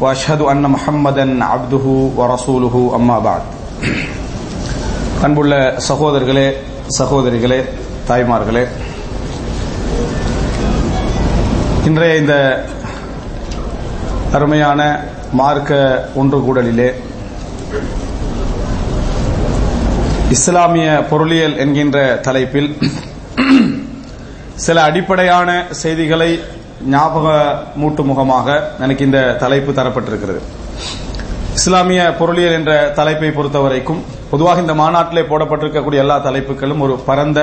وأشهد أن محمدا عبده ورسوله أما بعد அன்புள்ள சகோதரர்களே சகோதரிகளே தாய்மார்களே இன்றைய இந்த அருமையான மார்க்க ஒன்று கூடலிலே இஸ்லாமிய பொருளியல் என்கின்ற தலைப்பில் சில அடிப்படையான செய்திகளை ஞாபக மூட்டு முகமாக எனக்கு இந்த தலைப்பு தரப்பட்டிருக்கிறது. இஸ்லாமிய பொருளியல் என்ற தலைப்பை பொறுத்தவரைக்கும் பொதுவாக இந்த மாநாட்டிலே போடப்பட்டிருக்கக்கூடிய எல்லா தலைப்புகளும் ஒரு பரந்த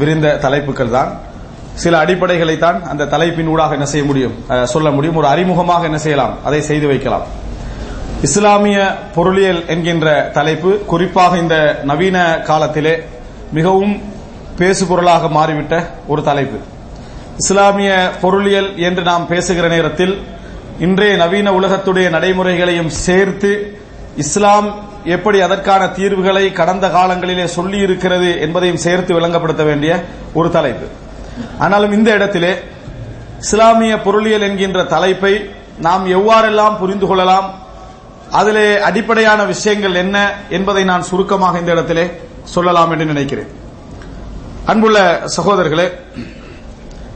விரிந்த தலைப்புகள் தான். சில அடிப்படைகளை தான் அந்த தலைப்பின் ஊடாக என்ன செய்ய முடியும் சொல்ல முடியும். ஒரு அறிமுகமாக என்ன செய்யலாம் அதை செய்து வைக்கலாம். இஸ்லாமிய பொருளியல் என்கின்ற தலைப்பு குறிப்பாக இந்த நவீன காலத்திலே மிகவும் பேசுபொருளாக மாறிவிட்ட ஒரு தலைப்பு. இஸ்லாமிய பொருளியல் என்று நாம் பேசுகிற நேரத்தில் இன்றைய நவீன உலகத்துடைய நடைமுறைகளையும் சேர்த்து இஸ்லாம் எப்படி அதற்கான தீர்வுகளை கடந்த காலங்களிலே சொல்லி இருக்கிறது என்பதையும் சேர்த்து விளங்கப்படுத்த வேண்டிய ஒரு தலைப்பு. ஆனாலும் இந்த இடத்திலே இஸ்லாமிய பொருளியல் என்கின்ற தலைப்பை நாம் எவ்வாறெல்லாம் புரிந்து கொள்ளலாம் அதிலே அடிப்படையான விஷயங்கள் என்ன என்பதை நான் சுருக்கமாக இந்த இடத்திலே சொல்லலாம் என்று நினைக்கிறேன். அன்புள்ள சகோதரர்களே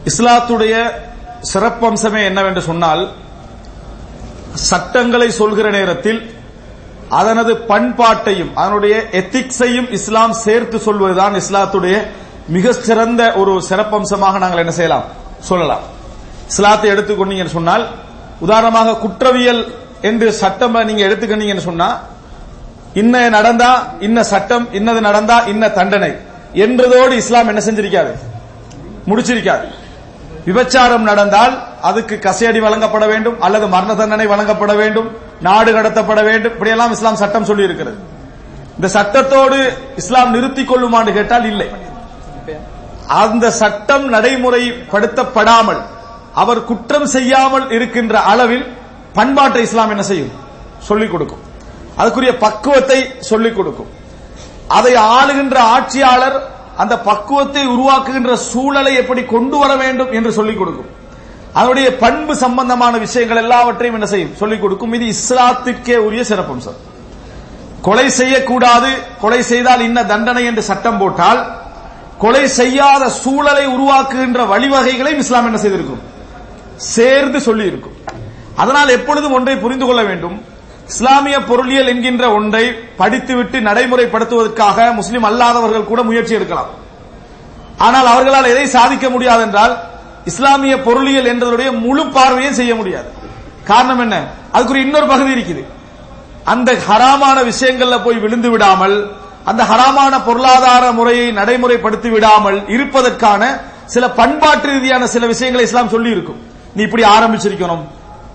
இஸ்லாத்துடைய சிறப்பம்சமே என்னவென்று சொன்னால் சட்டங்களை சொல்கிற நேரத்தில் அதனது பண்பாட்டையும் அதனுடைய எத்திக்ஸையும் இஸ்லாம் சேர்த்து சொல்வதுதான் இஸ்லாத்துடைய மிக சிறந்த ஒரு சிறப்பம்சமாக நாங்கள் என்ன செய்யலாம்? சொல்லலாம். இஸ்லாத்தை எடுத்துக்கொண்டீங்கன்னு சொன்னால் உதாரணமாக குற்றவியல் என்று சட்டம் நீங்க எடுத்துக்கிட்டீங்கன்னு சொன்னா இன்ன நடந்தா இன்ன சட்டம் இன்னது நடந்தா இன்ன தண்டனை என்றதோடு இஸ்லாம் என்ன செஞ்சிருக்காது? முடிச்சிருக்காது. விபச்சாரம் நடந்தால் அதுக்கு கசையடி வழங்கப்பட வேண்டும் அல்லது மரண தண்டனை வழங்கப்பட வேண்டும் நாடு கடத்தப்பட வேண்டும். இப்படியெல்லாம் இஸ்லாம் சட்டம் சொல்லி இருக்கிறது இந்த சட்டத்தோடு இஸ்லாம் நிறுத்திக் கொள்ளுமான்னு கேட்டால் இல்லை. அந்த சட்டம் நடைமுறைப்படுத்தப்படாமல் அவர் குற்றம் செய்யாமல் இருக்கின்ற அளவில் பண்பாட்டை இஸ்லாம் என்ன செய்யும்? சொல்லிக் கொடுக்கும். அதுக்குரிய பக்குவத்தை சொல்லிக் கொடுக்கும். அதை ஆளுகின்ற ஆட்சியாளர் அந்த பக்குவத்தை உருவாக்குகின்ற சூழலை எப்படி கொண்டு வர வேண்டும் என்று சொல்லிக் கொடுக்கும். அதனுடைய பண்பு சம்பந்தமான விஷயங்கள் எல்லாவற்றையும் என்ன செய்யும்? சொல்லிக் கொடுக்கும். இது இஸ்லாத்துக்கே உரிய சிறப்பம்சம் கொலை செய்யக்கூடாது. கொலை செய்தால் இன்ன தண்டனை என்று சட்டம் போட்டால் கொலை செய்யாத சூழலை உருவாக்குகின்ற வழிவகைகளையும் இஸ்லாம் என்ன செய்திருக்கும்? சேர்ந்து சொல்லி இருக்கும் அதனால் எப்பொழுதும் ஒன்றை புரிந்து கொள்ள வேண்டும். இஸ்லாமிய பொருளியல் என்கின்ற ஒன்றை படித்துவிட்டு நடைமுறைப்படுத்துவதற்காக முஸ்லிம் அல்லாதவர்கள் கூட முயற்சி எடுக்கலாம். ஆனால் அவர்களால் எதை சாதிக்க முடியாது என்றால் இஸ்லாமிய பொருளியல் என்றதுடைய முழு பார்வையும் செய்ய முடியாது. காரணம் என்ன? அதுக்குரிய இன்னொரு பகுதி இருக்குது. அந்த ஹராமான விஷயங்கள்ல போய் விழுந்து விடாமல் அந்த ஹராமான பொருளாதார முறையை நடைமுறைப்படுத்தி விடாமல் இருப்பதற்கான சில பண்பாட்டு ரீதியான சில விஷயங்களை இஸ்லாம் சொல்லி இருக்கும் நீ இப்படி ஆரம்பிச்சிருக்கணும்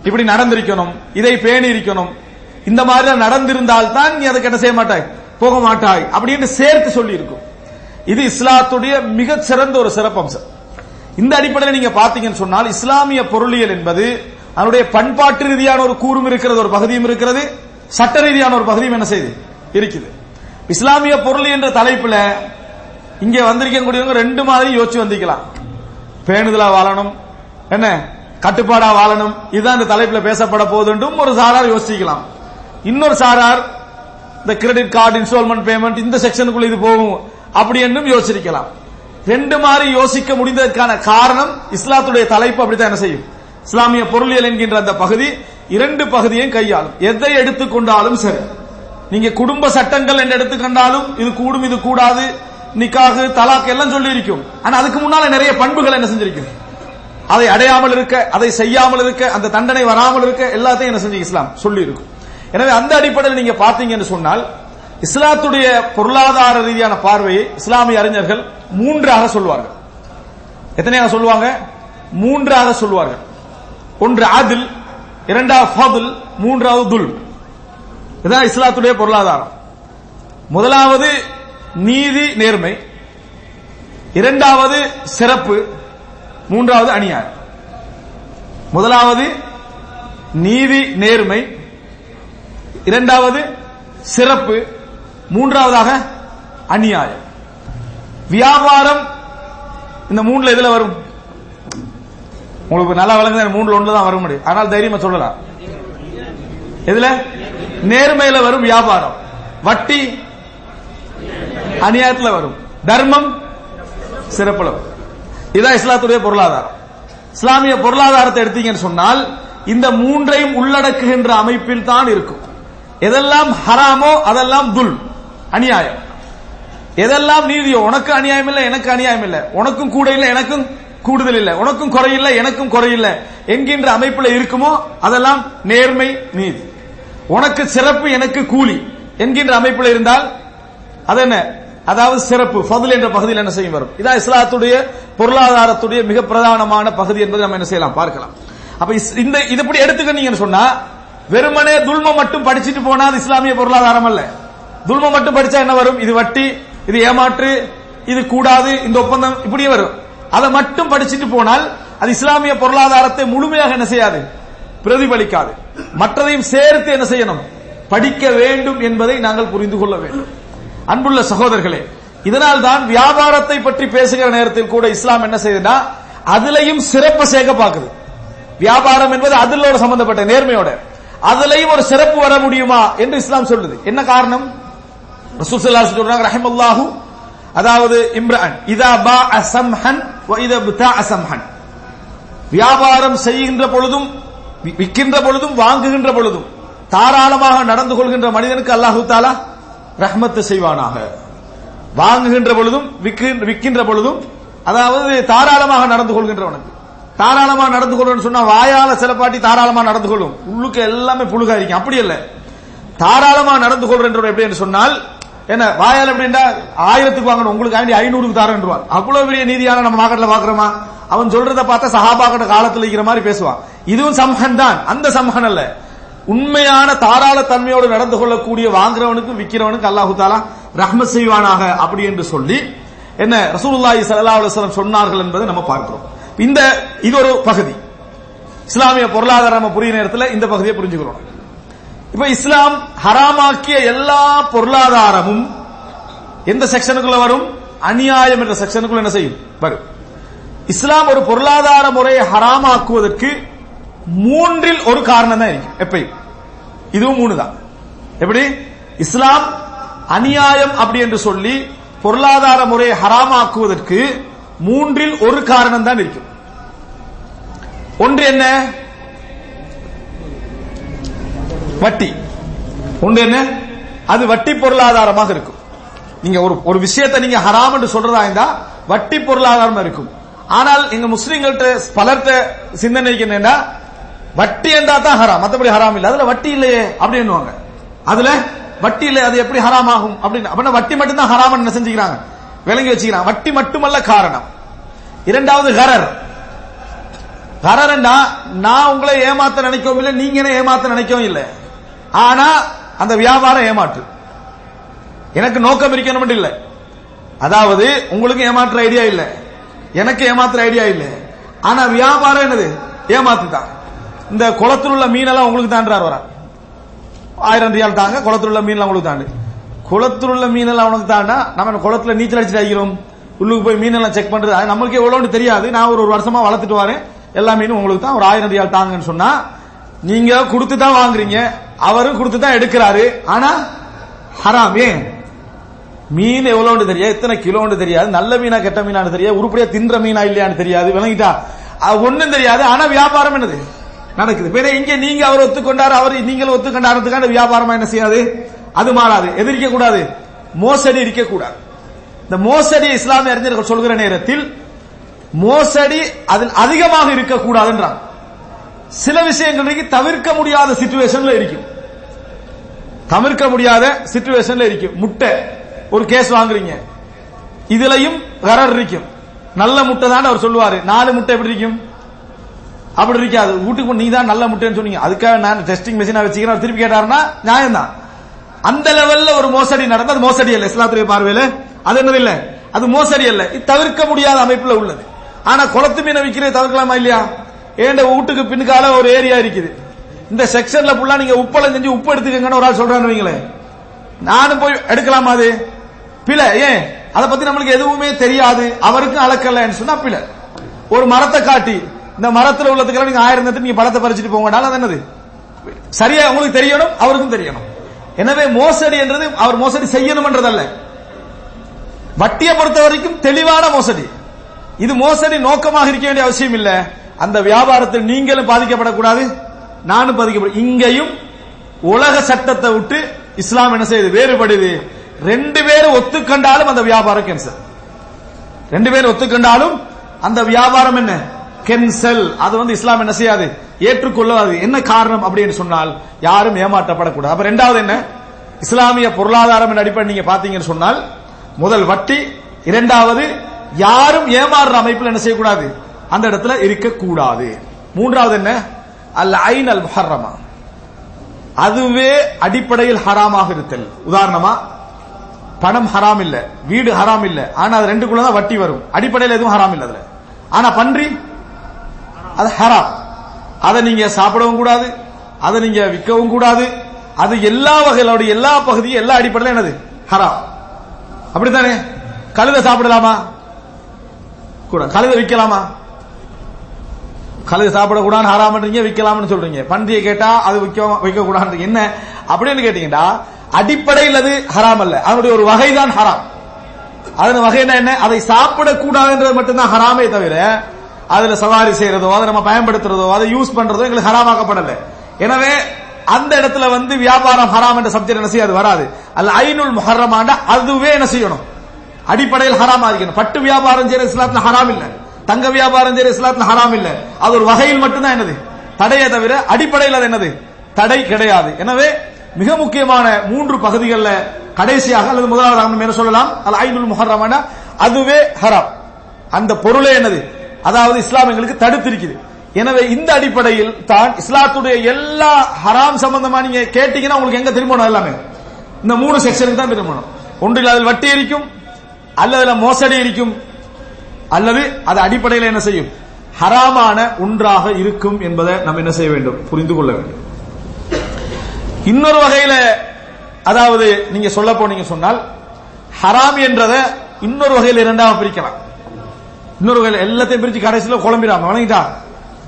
இப்படி நடந்திருக்கணும் இதை பேணி இருக்கணும் இந்த மாதிரி நடந்திருந்தால் தான் நீ அதை என்ன செய்ய மாட்டாய்? போக மாட்டாய். அப்படின்னு சேர்த்து சொல்லி இருக்கும் இது இஸ்லாத்துடைய மிக சிறந்த ஒரு சிறப்பம்சம். இந்த அடிப்படையில் நீங்க பாத்தீங்கன்னு சொன்னால் இஸ்லாமிய பொருளியல் என்பது அதனுடைய பண்பாட்டு ரீதியான ஒரு கூறும் இருக்கிறது ஒரு பகுதியும் இருக்கிறது சட்ட ரீதியான ஒரு பகுதியும் என்ன செய்யுது இருக்குது. இஸ்லாமிய பொருள் என்ற தலைப்புல இங்க வந்திருக்கக்கூடியவங்க ரெண்டு மாதிரி யோசிச்சு வந்திக்கலாம். பேணுதலா வாழணும் என்ன? கட்டுப்பாடா வாழணும் இதுதான் இந்த தலைப்புல பேசப்பட போகுதுன்றும் ஒரு சாரார் யோசிக்கலாம். இன்னொரு சாரார் இந்த கிரெடிட் கார்டு இன்ஸ்டால்மெண்ட் பேமெண்ட் இந்த செக்ஷனுக்குள்ள இது போகும். அப்படி என்றும் யோசிக்கலாம். ரெண்டு மாதிரி யோசிக்க முடிந்ததற்கான காரணம் இஸ்லாத்துடைய தலைப்பு அப்படித்தான் என்ன செய்யும். இஸ்லாமிய பொருளியல் என்கின்ற அந்த பகுதி இரண்டு பகுதியையும் கையாளும். எதை எடுத்துக்கொண்டாலும் சரி. நீங்க குடும்ப சட்டங்கள் என்று எடுத்துக்கொண்டாலும் இது கூடும் இது கூடாது. நிக்காகு தலாக் எல்லாம் சொல்லி இருக்கும் ஆனா அதுக்கு முன்னால நிறைய பண்புகள் என்ன செஞ்சிருக்கும் அதை அடையாமல் இருக்க அதை செய்யாமல் இருக்க அந்த தண்டனை வராமல் இருக்க எல்லாத்தையும் என்ன செஞ்சு இஸ்லாம் சொல்லி இருக்கும் எனவே அந்த அடிப்படையில் நீங்க பாத்தீங்கன்னு சொன்னால் இஸ்லாத்துடைய பொருளாதார ரீதியான பார்வையை இஸ்லாமிய அறிஞர்கள் மூன்றாக சொல்வார்கள். எத்தனையாக சொல்லுவாங்க? மூன்றாக சொல்வார்கள். ஒன்று ஆதில் இரண்டாவது ஃபதுல் மூன்றாவது துல் இதுதான் இஸ்லாத்துடைய பொருளாதாரம். முதலாவது நீதி நேர்மை. இரண்டாவது சிறப்பு. மூன்றாவது அநியாயம். முதலாவது நீதி நேர்மை. இரண்டாவது சிறப்பு மூன்றாவதாக அநியாயம். வியாபாரம் இந்த மூணுல எதுல வரும்? உங்களுக்கு நல்லா வழங்குது மூணுல ஒன்று தான் வர முடியும். ஆனால் தைரியமா சொல்லலாம். இதுல நேர்மையில வரும் வியாபாரம். வட்டி அநியாயத்துல வரும். தர்மம் சிறப்புல வரும். இதான் இஸ்லாத்துடைய பொருளாதாரம். இஸ்லாமிய பொருளாதாரத்தை எடுத்தீங்கன்னு சொன்னால் இந்த மூன்றையும் உள்ளடக்குகின்ற அமைப்பில் தான் இருக்கும். எதெல்லாம் ஹராமோ அதெல்லாம் துல் அநியாயம். எதெல்லாம் நீதியோ உனக்கு அநியாயம் இல்லை எனக்கு அநியாயம் இல்லை. உனக்கும் கூட இல்லை எனக்கும் கூடுதல் இல்லை. உனக்கும் குறையில்லை எனக்கும் குறையில்லை என்கின்ற அமைப்புல இருக்குமோ அதெல்லாம் நேர்மை நீதி. உனக்கு சிறப்பு எனக்கு கூலி என்கின்ற அமைப்புல இருந்தால் அது என்ன? அதாவது சிறப்பு ஃபதுல் என்ற பகுதியில் என்ன செய்யும் வரும்? இதான் இஸ்லாத்துடைய பொருளாதாரத்துடைய மிக பிரதானமான பகுதி என்பதை நம்ம என்ன செய்யலாம்? பார்க்கலாம். அப்ப இந்த இது இப்படி எடுத்துக்கிட்டீங்கன்னு சொன்னா வெறுமனே துல்மம் மட்டும் படிச்சுட்டு போனா அது இஸ்லாமிய பொருளாதாரம் அல்ல. துல்மம் மட்டும் படிச்சா என்ன வரும்? இது வட்டி இது ஏமாற்று இது கூடாது இந்த ஒப்பந்தம் இப்படியே வரும். அதை மட்டும் படிச்சுட்டு போனால் அது இஸ்லாமிய பொருளாதாரத்தை முழுமையாக என்ன செய்யாது? பிரதிபலிக்காது. மற்றதையும் சேர்த்து என்ன செய்யணும்? படிக்க வேண்டும் என்பதை நாங்கள் புரிந்து கொள்ள வேண்டும். அன்புள்ள சகோதரர்களே இதனால் தான் வியாபாரத்தை பற்றி பேசுகிற நேரத்தில் கூட இஸ்லாம் என்ன செய்யுதுன்னா அதுலயும் சிறப்பு சேர்க்க பார்க்குது வியாபாரம் என்பது அதிலோட சம்பந்தப்பட்ட நேர்மையோட. அதுலயும் ஒரு சிறப்பு வர முடியுமா என்று இஸ்லாம் சொல்லுது. என்ன காரணம்? ரசூல் ஸல்லல்லாஹு சொல்றாங்க அதாவது இம்ரான் இதா பா அசம்ஹன் இதா அசம்ஹன் வியாபாரம் செய்கின்ற பொழுதும் வி- விற்கின்ற பொழுதும் வாங்குகின்ற பொழுதும் தாராளமாக நடந்து கொள்கின்ற மனிதனுக்கு அல்லாஹு தாலா ரஹ்மத்து செய்வானாக. வாங்குகின்ற பொழுதும் விற்கின்ற பொழுதும் அதாவது தாராளமாக நடந்து கொள்கின்றவனுக்கு. தாராளமா நடந்து கொள்ளுன்னு சொன்னா வாயால சில பாட்டி தாராளமா நடந்து கொள்ளும் உள்ளுக்கு எல்லாமே புழுகா இருக்கும் அப்படி இல்ல தாராளமா நடந்து கொள்றன்ற எப்படி என்று சொன்னால் என்ன வாயால எப்படின்னா ஆயிரத்துக்கு வாங்கணும். உங்களுக்கு ஆண்டி ஐநூறுக்கு தாரன்றுவார். அவ்வளவு பெரிய நீதியான நம்ம மார்க்கெட்ல பாக்குறோமா? அவன் சொல்றத பார்த்தா சஹாபாக்கட காலத்துல இருக்கிற மாதிரி பேசுவான். இதுவும் சம்ஹன் தான் அந்த சம்ஹன் அல்ல. உண்மையான தாராள தன்மையோடு நடந்து கொள்ளக்கூடிய வாங்குறவனுக்கு விக்கிறவனுக்கு அல்லாஹு தாலா ரஹ்ம செய்வானாக. அப்படி என்று சொல்லி என்ன ரசூலுல்லாஹி சல்லா அலுவலம் சொன்னார்கள் என்பதை நம்ம பார்க்கிறோம். இந்த இது ஒரு பகுதி. இஸ்லாமிய பொருளாதாரம் நம்ம புரிய நேரத்தில் இந்த பகுதியை புரிஞ்சுக்கிறோம் இப்ப இஸ்லாம் ஹராமாக்கிய எல்லா பொருளாதாரமும் எந்த செக்ஷனுக்குள்ள வரும்? அநியாயம் என்ற செக்ஷனுக்குள்ள என்ன செய்யும்? வரும். இஸ்லாம் ஒரு பொருளாதார முறையை ஹராமாக்குவதற்கு மூன்றில் ஒரு காரணம் தான் இருக்கு எப்பயும். இதுவும் மூணு தான் எப்படி? இஸ்லாம் அநியாயம் அப்படி என்று சொல்லி பொருளாதார முறையை ஹராமாக்குவதற்கு மூன்றில் ஒரு காரணம் தான் இருக்கும். ஒன்று என்ன? வட்டி. ஒன்று என்ன? அது வட்டி பொருளாதாரமாக இருக்கும். நீங்க ஒரு ஒரு விஷயத்தை நீங்க ஹராம் என்று சொல்றதா இருந்தா வட்டி பொருளாதாரமா இருக்கும். ஆனால் எங்க முஸ்லீம்கள்ட்ட பலர்த்த சிந்தனைக்கு என்னன்னா வட்டி என்றா தான் ஹராம். மத்தபடி ஹராம் இல்ல. அதுல வட்டி இல்லையே அப்படின்னுவாங்க அதுல வட்டி இல்லை அது எப்படி ஹராம் ஆகும் அப்படின்னு. அப்படின்னா வட்டி மட்டும்தான் ஹராம் என்ன செஞ்சுக்கிறாங்க? விளங்கி வச்சுக்கிறாங்க. வட்டி மட்டுமல்ல காரணம். இரண்டாவது கரர். கரரண்டா நான் உங்களை ஏமாத்த நினைக்கவும் இல்லை நீங்க என்ன ஏமாத்த நினைக்கவும் இல்லை. ஆனா அந்த வியாபாரம் ஏமாற்று. எனக்கு நோக்கம் இருக்கணும் இல்லை. அதாவது உங்களுக்கு ஏமாற்ற ஐடியா இல்ல. எனக்கு ஏமாத்துற ஐடியா இல்ல. ஆனா வியாபாரம் என்னது? ஏமாத்து தான். இந்த குளத்தில் உள்ள மீனெல்லாம் உங்களுக்கு தாண்டார் வர ஆயிரம் ரியால் தாங்க குளத்தில் உள்ள மீன் உங்களுக்கு தாண்டு. குளத்தில் உள்ள மீனெல்லாம் உனக்கு தாண்டா நம்ம குளத்துல நீச்சல் அடிச்சுட்டு அடிக்கிறோம். உள்ளுக்கு போய் மீனெல்லாம் செக் பண்றது அது நம்மளுக்கு எவ்வளவுன்னு தெரியாது. நான் ஒரு ஒரு வருஷமா வளர்த்துட்டு வரேன். எல்லா மீனும் உங்களுக்கு தான் ஒரு ஆயிரம் ரியால் தாங்கன்னு சொன்னா நீங்க கொடுத்து தான் வாங்குறீங்க. அவரும் கொடுத்து தான் எடுக்கிறாரு. ஆனா ஹராம். ஏன்? மீன் எவ்வளவுன்னு தெரியாது எத்தனை கிலோன்னு தெரியாது நல்ல மீனா கெட்ட மீனான்னு தெரியாது உருப்படியா தின்ற மீனா இல்லையான்னு தெரியாது விளங்கிட்டா? அது ஒண்ணும் தெரியாது ஆனா வியாபாரம் என்னது? நடக்குது. பின்ன இங்க நீங்க அவர் ஒத்துக்கொண்டாரு அவர் நீங்கள் ஒத்துக்கொண்டாருக்கான வியாபாரமா என்ன செய்யாது? அது மாறாது. எதிர்க்க கூடாது. மோசடி இருக்க கூடாது இந்த மோசடி இஸ்லாமிய அறிஞர்கள் சொல்கிற நேரத்தில் மோசடி அதில் அதிகமாக இருக்கக்கூடாதுன்றாங்க. சில விஷயங்களுக்கு தவிர்க்க முடியாத சிச்சுவேஷன்ல இருக்கும். தவிர்க்க முடியாத சிச்சுவேஷன்ல இருக்கும். முட்டை ஒரு கேஸ் வாங்குறீங்க. இதுலயும் கரர் இருக்கும். நல்ல முட்டை தான் அவர் சொல்லுவாரு. நாலு முட்டை எப்படி இருக்கும்? அப்படி இருக்காது. வீட்டுக்கு நீ தான் நல்ல முட்டைன்னு சொன்னீங்க. அதுக்காக நான் டெஸ்டிங் மிஷினா வச்சுக்கிறேன். திருப்பி கேட்டாருன்னா நியாயம் தான் அந்த லெவல்ல ஒரு மோசடி நடந்தது அது மோசடி அல்ல இஸ்லாத்துடைய பார்வையில. அது என்னது அது மோசடி அல்ல. இது தவிர்க்க முடியாத அமைப்புல உள்ளது. ஆனா குளத்து மீனை விற்கிறத தவிர்க்கலாமா இல்லையா? ஏண்ட வீட்டுக்கு பின்னுக்கால ஒரு ஏரியா இருக்குது. இந்த செக்ஷன்ல ஃபுல்லா நீங்க உப்பளம் செஞ்சு உப்பு எடுத்துக்கங்கன்னு ஒரு ஆள் சொல்றான்னு வைங்களேன் நானும் போய் எடுக்கலாமா அது? பிழை ஏன்? அதை பத்தி நம்மளுக்கு எதுவுமே தெரியாது. அவருக்கும் அளக்கலன்னு சொன்னா பிழை. ஒரு மரத்தை காட்டி இந்த மரத்துல உள்ளதுக்கெல்லாம் நீங்க ஆயிரம் தட்டு நீங்க பழத்தை பறிச்சுட்டு போங்கனால அது என்னது? சரியா உங்களுக்கு தெரியணும்? அவருக்கும் தெரியணும். எனவே மோசடி என்றது அவர் மோசடி செய்யணும்ன்றதல்ல. வட்டியை பொறுத்த வரைக்கும் தெளிவான மோசடி. இது மோசடி நோக்கமாக இருக்க வேண்டிய அவசியம் இல்ல. அந்த வியாபாரத்தில் நீங்களும் பாதிக்கப்படக்கூடாது நானும் பாதிக்கப்பட இங்கேயும் உலக சட்டத்தை விட்டு இஸ்லாம் என்ன செய்யுது? வேறுபடுது. ரெண்டு பேரும் ஒத்துக்கண்டாலும் அந்த வியாபாரம் கேன்சல் ரெண்டு பேரும் ஒத்துக்கண்டாலும் அந்த வியாபாரம் என்ன? கென்சல் அது வந்து இஸ்லாம் என்ன செய்யாது? ஏற்றுக்கொள்ளாது. என்ன காரணம் அப்படின்னு சொன்னால் யாரும் ஏமாற்றப்படக்கூடாது. அப்ப ரெண்டாவது என்ன? இஸ்லாமிய பொருளாதாரம் அடிப்படை நீங்க பாத்தீங்கன்னு சொன்னால் முதல் வட்டி இரண்டாவது யாரும் ஏமாறுற அமைப்பில் என்ன செய்யக்கூடாது? அந்த இடத்துல இருக்கக்கூடாது. மூன்றாவது என்ன? அல் ஐன் அல் முஹர்ரமா அதுவே அடிப்படையில் ஹராமாக இருத்தல். உதாரணமா பணம் ஹராம் இல்ல வீடு ஹராம் இல்ல ஆனா அது ரெண்டுக்குள்ள தான் வட்டி வரும். அடிப்படையில் எதுவும் ஹராம் இல்ல அதுல. ஆனா பன்றி அது ஹராம். அதை நீங்க சாப்பிடவும் கூடாது அதை நீங்க விற்கவும் கூடாது. அது எல்லா வகையிலோட எல்லா பகுதியும் எல்லா அடிப்படையில் என்னது? ஹராம். அப்படித்தானே? கழுதை சாப்பிடலாமா? கூட கழுதை விற்கலாமா? கழுதை சாப்பிடக்கூடாது ஹராமன்றீங்க விற்கலாம்னு சொல்றீங்க. பன்றியை கேட்டா அது விற்க வைக்க கூடாது என்ன? அப்படின்னு கேட்டீங்கன்னா அடிப்படையில் அது ஹராம் அல்ல. அதனுடைய ஒரு வகைதான் ஹராம். அதன் வகை என்ன? அதை சாப்பிடக்கூடாதுன்றது மட்டும்தான் ஹராமே தவிர அதுல சவாரி செய்யறதோ அதை நம்ம பயன்படுத்துறதோ அதை யூஸ் பண்றதோ எங்களுக்கு ஹராமாக்கப்படல. எனவே அந்த இடத்துல வந்து வியாபாரம் ஹராம் என்ற சப்ஜெக்ட் என்ன செய்ய அது வராது. அல்ல ஐநூல் முஹர்ரமாண்டா அதுவே என்ன செய்யணும்? அடிப்படையில் ஹராம் ஆகிக்கணும். பட்டு வியாபாரம் செய்யற இஸ்லாத்துல ஹராம் இல்ல. தங்க வியாபாரம் செய்யற இஸ்லாத்துல ஹராம் இல்ல. அது ஒரு வகையில் மட்டும்தான் என்னது? தடையை தவிர அடிப்படையில் அது என்னது? தடை கிடையாது. எனவே மிக முக்கியமான மூன்று பகுதிகளில் கடைசியாக அல்லது முதலாவது என்ன சொல்லலாம்? அல்ல ஐநூல் முஹர்ரமான அதுவே ஹராம். அந்த பொருளே என்னது? அதாவது இஸ்லாம் எங்களுக்கு தடுத்திருக்குது. எனவே இந்த அடிப்படையில் தான் இஸ்லாத்துடைய எல்லா ஹராம் சம்பந்தமா நீங்க கேட்டீங்கன்னா உங்களுக்கு எங்க திரும்பணும் எல்லாமே? இந்த மூணு செக்ஷனுக்கு தான் திரும்பணும். ஒன்றில் அதில் வட்டி இருக்கும் அல்லது மோசடி இருக்கும் அல்லது அது அடிப்படையில் என்ன செய்யும்? ஹராமான ஒன்றாக இருக்கும் என்பதை நம்ம என்ன செய்ய வேண்டும்? புரிந்து கொள்ள வேண்டும். இன்னொரு வகையில அதாவது நீங்க சொல்ல போனீங்க சொன்னால் ஹராம் என்றதை இன்னொரு வகையில் இரண்டாக பிரிக்கலாம். இன்னொரு வகையில் எல்லாத்தையும் பிரிச்சு கடைசியில் குழம்பிடாம வணங்கிட்டா?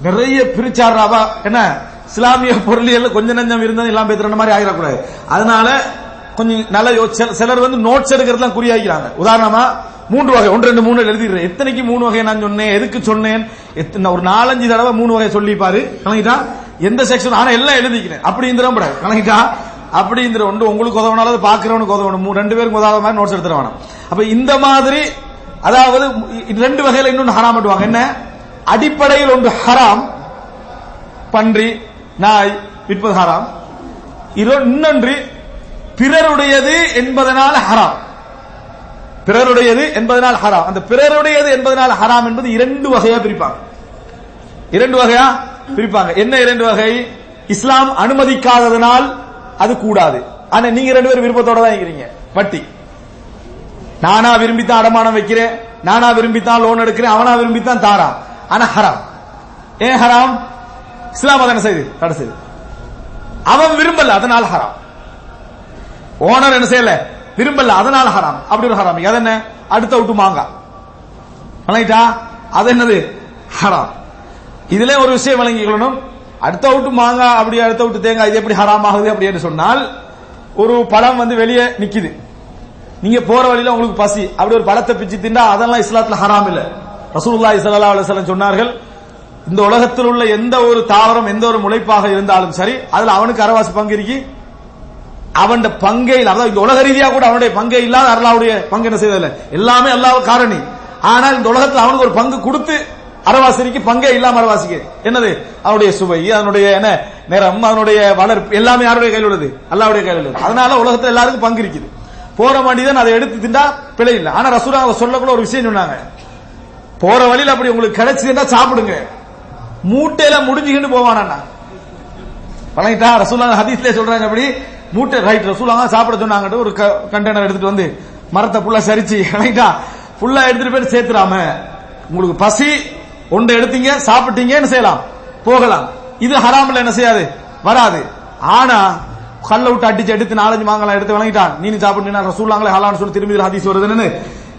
நிறைய பிரிச்சாடுறாவா என்ன? இஸ்லாமிய பொருளியல் கொஞ்சம் நஞ்சம் இருந்தாலும் எல்லாம் பேசுற மாதிரி ஆகிடக்கூடாது அதனால கொஞ்சம் நல்ல யோசி- சிலர் வந்து நோட்ஸ் எடுக்கிறதுலாம் குறியாக்கிறாங்க உதாரணமா மூன்று வகை ஒன்று ரெண்டு மூணு எழுதிடுறேன். எத்தனைக்கு மூணு வகை நான் சொன்னேன்? எதுக்கு சொன்னேன்? ஒரு நாலஞ்சு தடவை மூணு வகை சொல்லிப்பாரு. கணக்கிட்டா எந்த செக்ஷன் ஆனா எல்லாம் எழுதிக்கிறேன். அப்படி இருந்துட கூடாது. கணக்கிட்டா அப்படி இந்த ஒன்று உங்களுக்கு உதவனாலும் பாக்குறவனுக்கு உதவணும் மூணு ரெண்டு பேருக்கு உதவாத மாதிரி நோட்ஸ் எடுத்துட வேணும். அப்ப இந்த மாதிரி அதாவது ரெண்டு வகையில இன்னொன்று ஹராமட்டுவாங்க என்ன? அடிப்படையில் ஒன்று ஹராம் பன்றி நாய் விற்பது ஹராம். இன்னொன்று பிறருடையது என்பதனால் ஹராம். பிறருடையது என்பதனால் ஹராம். அந்த பிறருடையது என்பதனால் ஹராம் என்பது இரண்டு வகையா பிரிப்பாங்க. இரண்டு வகையா பிரிப்பாங்க. என்ன இரண்டு வகை? இஸ்லாம் அனுமதிக்காததனால் அது கூடாது. ஆனா நீங்க ரெண்டு பேரும் விருப்பத்தோட தான் இருக்கிறீங்க. வட்டி. நானா விரும்பித்தான் அடமானம் வைக்கிறேன். நானா விரும்பித்தான் லோன் எடுக்கிறேன். அவனா விரும்பித்தான் தாரான். ஆனா ஹராம். ஏன் ஹராம்? இஸ்லாம் அதை என்ன செய்யுது தடை செய்து. அவன் விரும்பல அதனால் ஹராம். ஓனர் என்ன செய்யல? விரும்பல அதனால ஹராம். அப்படி ஒரு ஹராம். அது என்ன? அடுத்த விட்டு மாங்காய் வழங்கிட்டா அது என்னது? ஹராம். இதுல ஒரு விஷயம் விளங்கிக்கணும் அடுத்த விட்டு மாங்காய் அப்படி அடுத்த விட்டு தேங்காய் இது எப்படி ஹராம் ஆகுது அப்படின்னு சொன்னால் ஒரு பழம் வந்து வெளியே நிக்குது. நீங்க போற வழியில உங்களுக்கு பசி. அப்படி ஒரு பழத்தை பிச்சு திண்டா அதெல்லாம் இஸ்லாத்துல ஹராம் இல்லை. ரசூல்லாய் சல்லா அலுவலம் சொன்னார்கள் இந்த உலகத்தில் உள்ள எந்த ஒரு தாவரம் எந்த ஒரு முளைப்பாக இருந்தாலும் சரி அதுல அவனுக்கு அரவாசி பங்கு இருக்கு அவன் பங்கை இல்ல அதாவது இந்த உலக ரீதியா கூட அவனுடைய பங்கை இல்லாத அல்லாவுடைய பங்கு என்ன செய்ததில்ல. எல்லாமே அல்லாஹ் காரணி. ஆனால் இந்த உலகத்தில் அவனுக்கு ஒரு பங்கு கொடுத்து அறவாசிக்கு பங்கே இல்லாம அரவாசிக்கு என்னது? அவனுடைய சுவை அதனுடைய என்ன நிறம் அதனுடைய வளர்ப்பு எல்லாமே யாருடைய கையில் உள்ளது? அல்லாவுடைய கையில் உள்ளது. அதனால உலகத்தில் எல்லாருக்கும் பங்கு இருக்குது. போற மனிதன் அதை எடுத்து திண்டா பிழை இல்லை. ஆனா ரசூலா சொல்ல கூட ஒரு விஷயம் சொன்னாங்க. போற வழியில அப்படி உங்களுக்கு கிடைச்சதுன்னா சாப்பிடுங்க. மூட்டையில முடிஞ்சுக்கிட்டு போவானா வழங்கிட்டா ரசூல்லா ஹதீஸ்ல சொல்றாங்க அப்படி மூட்டை ரைட் ரசூலாங்க சாப்பிட சொன்னாங்க ஒரு கண்டெய்னர் எடுத்துட்டு வந்து மரத்தை ஃபுல்லா சரிச்சு ரைட்டா ஃபுல்லா எடுத்துட்டு போய் சேர்த்துறாம உங்களுக்கு பசி ஒன்றை எடுத்தீங்க சாப்பிட்டீங்கன்னு செய்யலாம். போகலாம். இது ஹராமில் என்ன செய்யாது? வராது. ஆனா கல்ல விட்டு அடிச்சு எடுத்து நாலஞ்சு மாங்கலாம் எடுத்து வணங்கிட்டான். நீ சாப்பிட்டீங்கன்னா ரசூலாங்களே ஹலான்னு சொல்லி திரும்பி ஹதீஸ் வருதுன்னு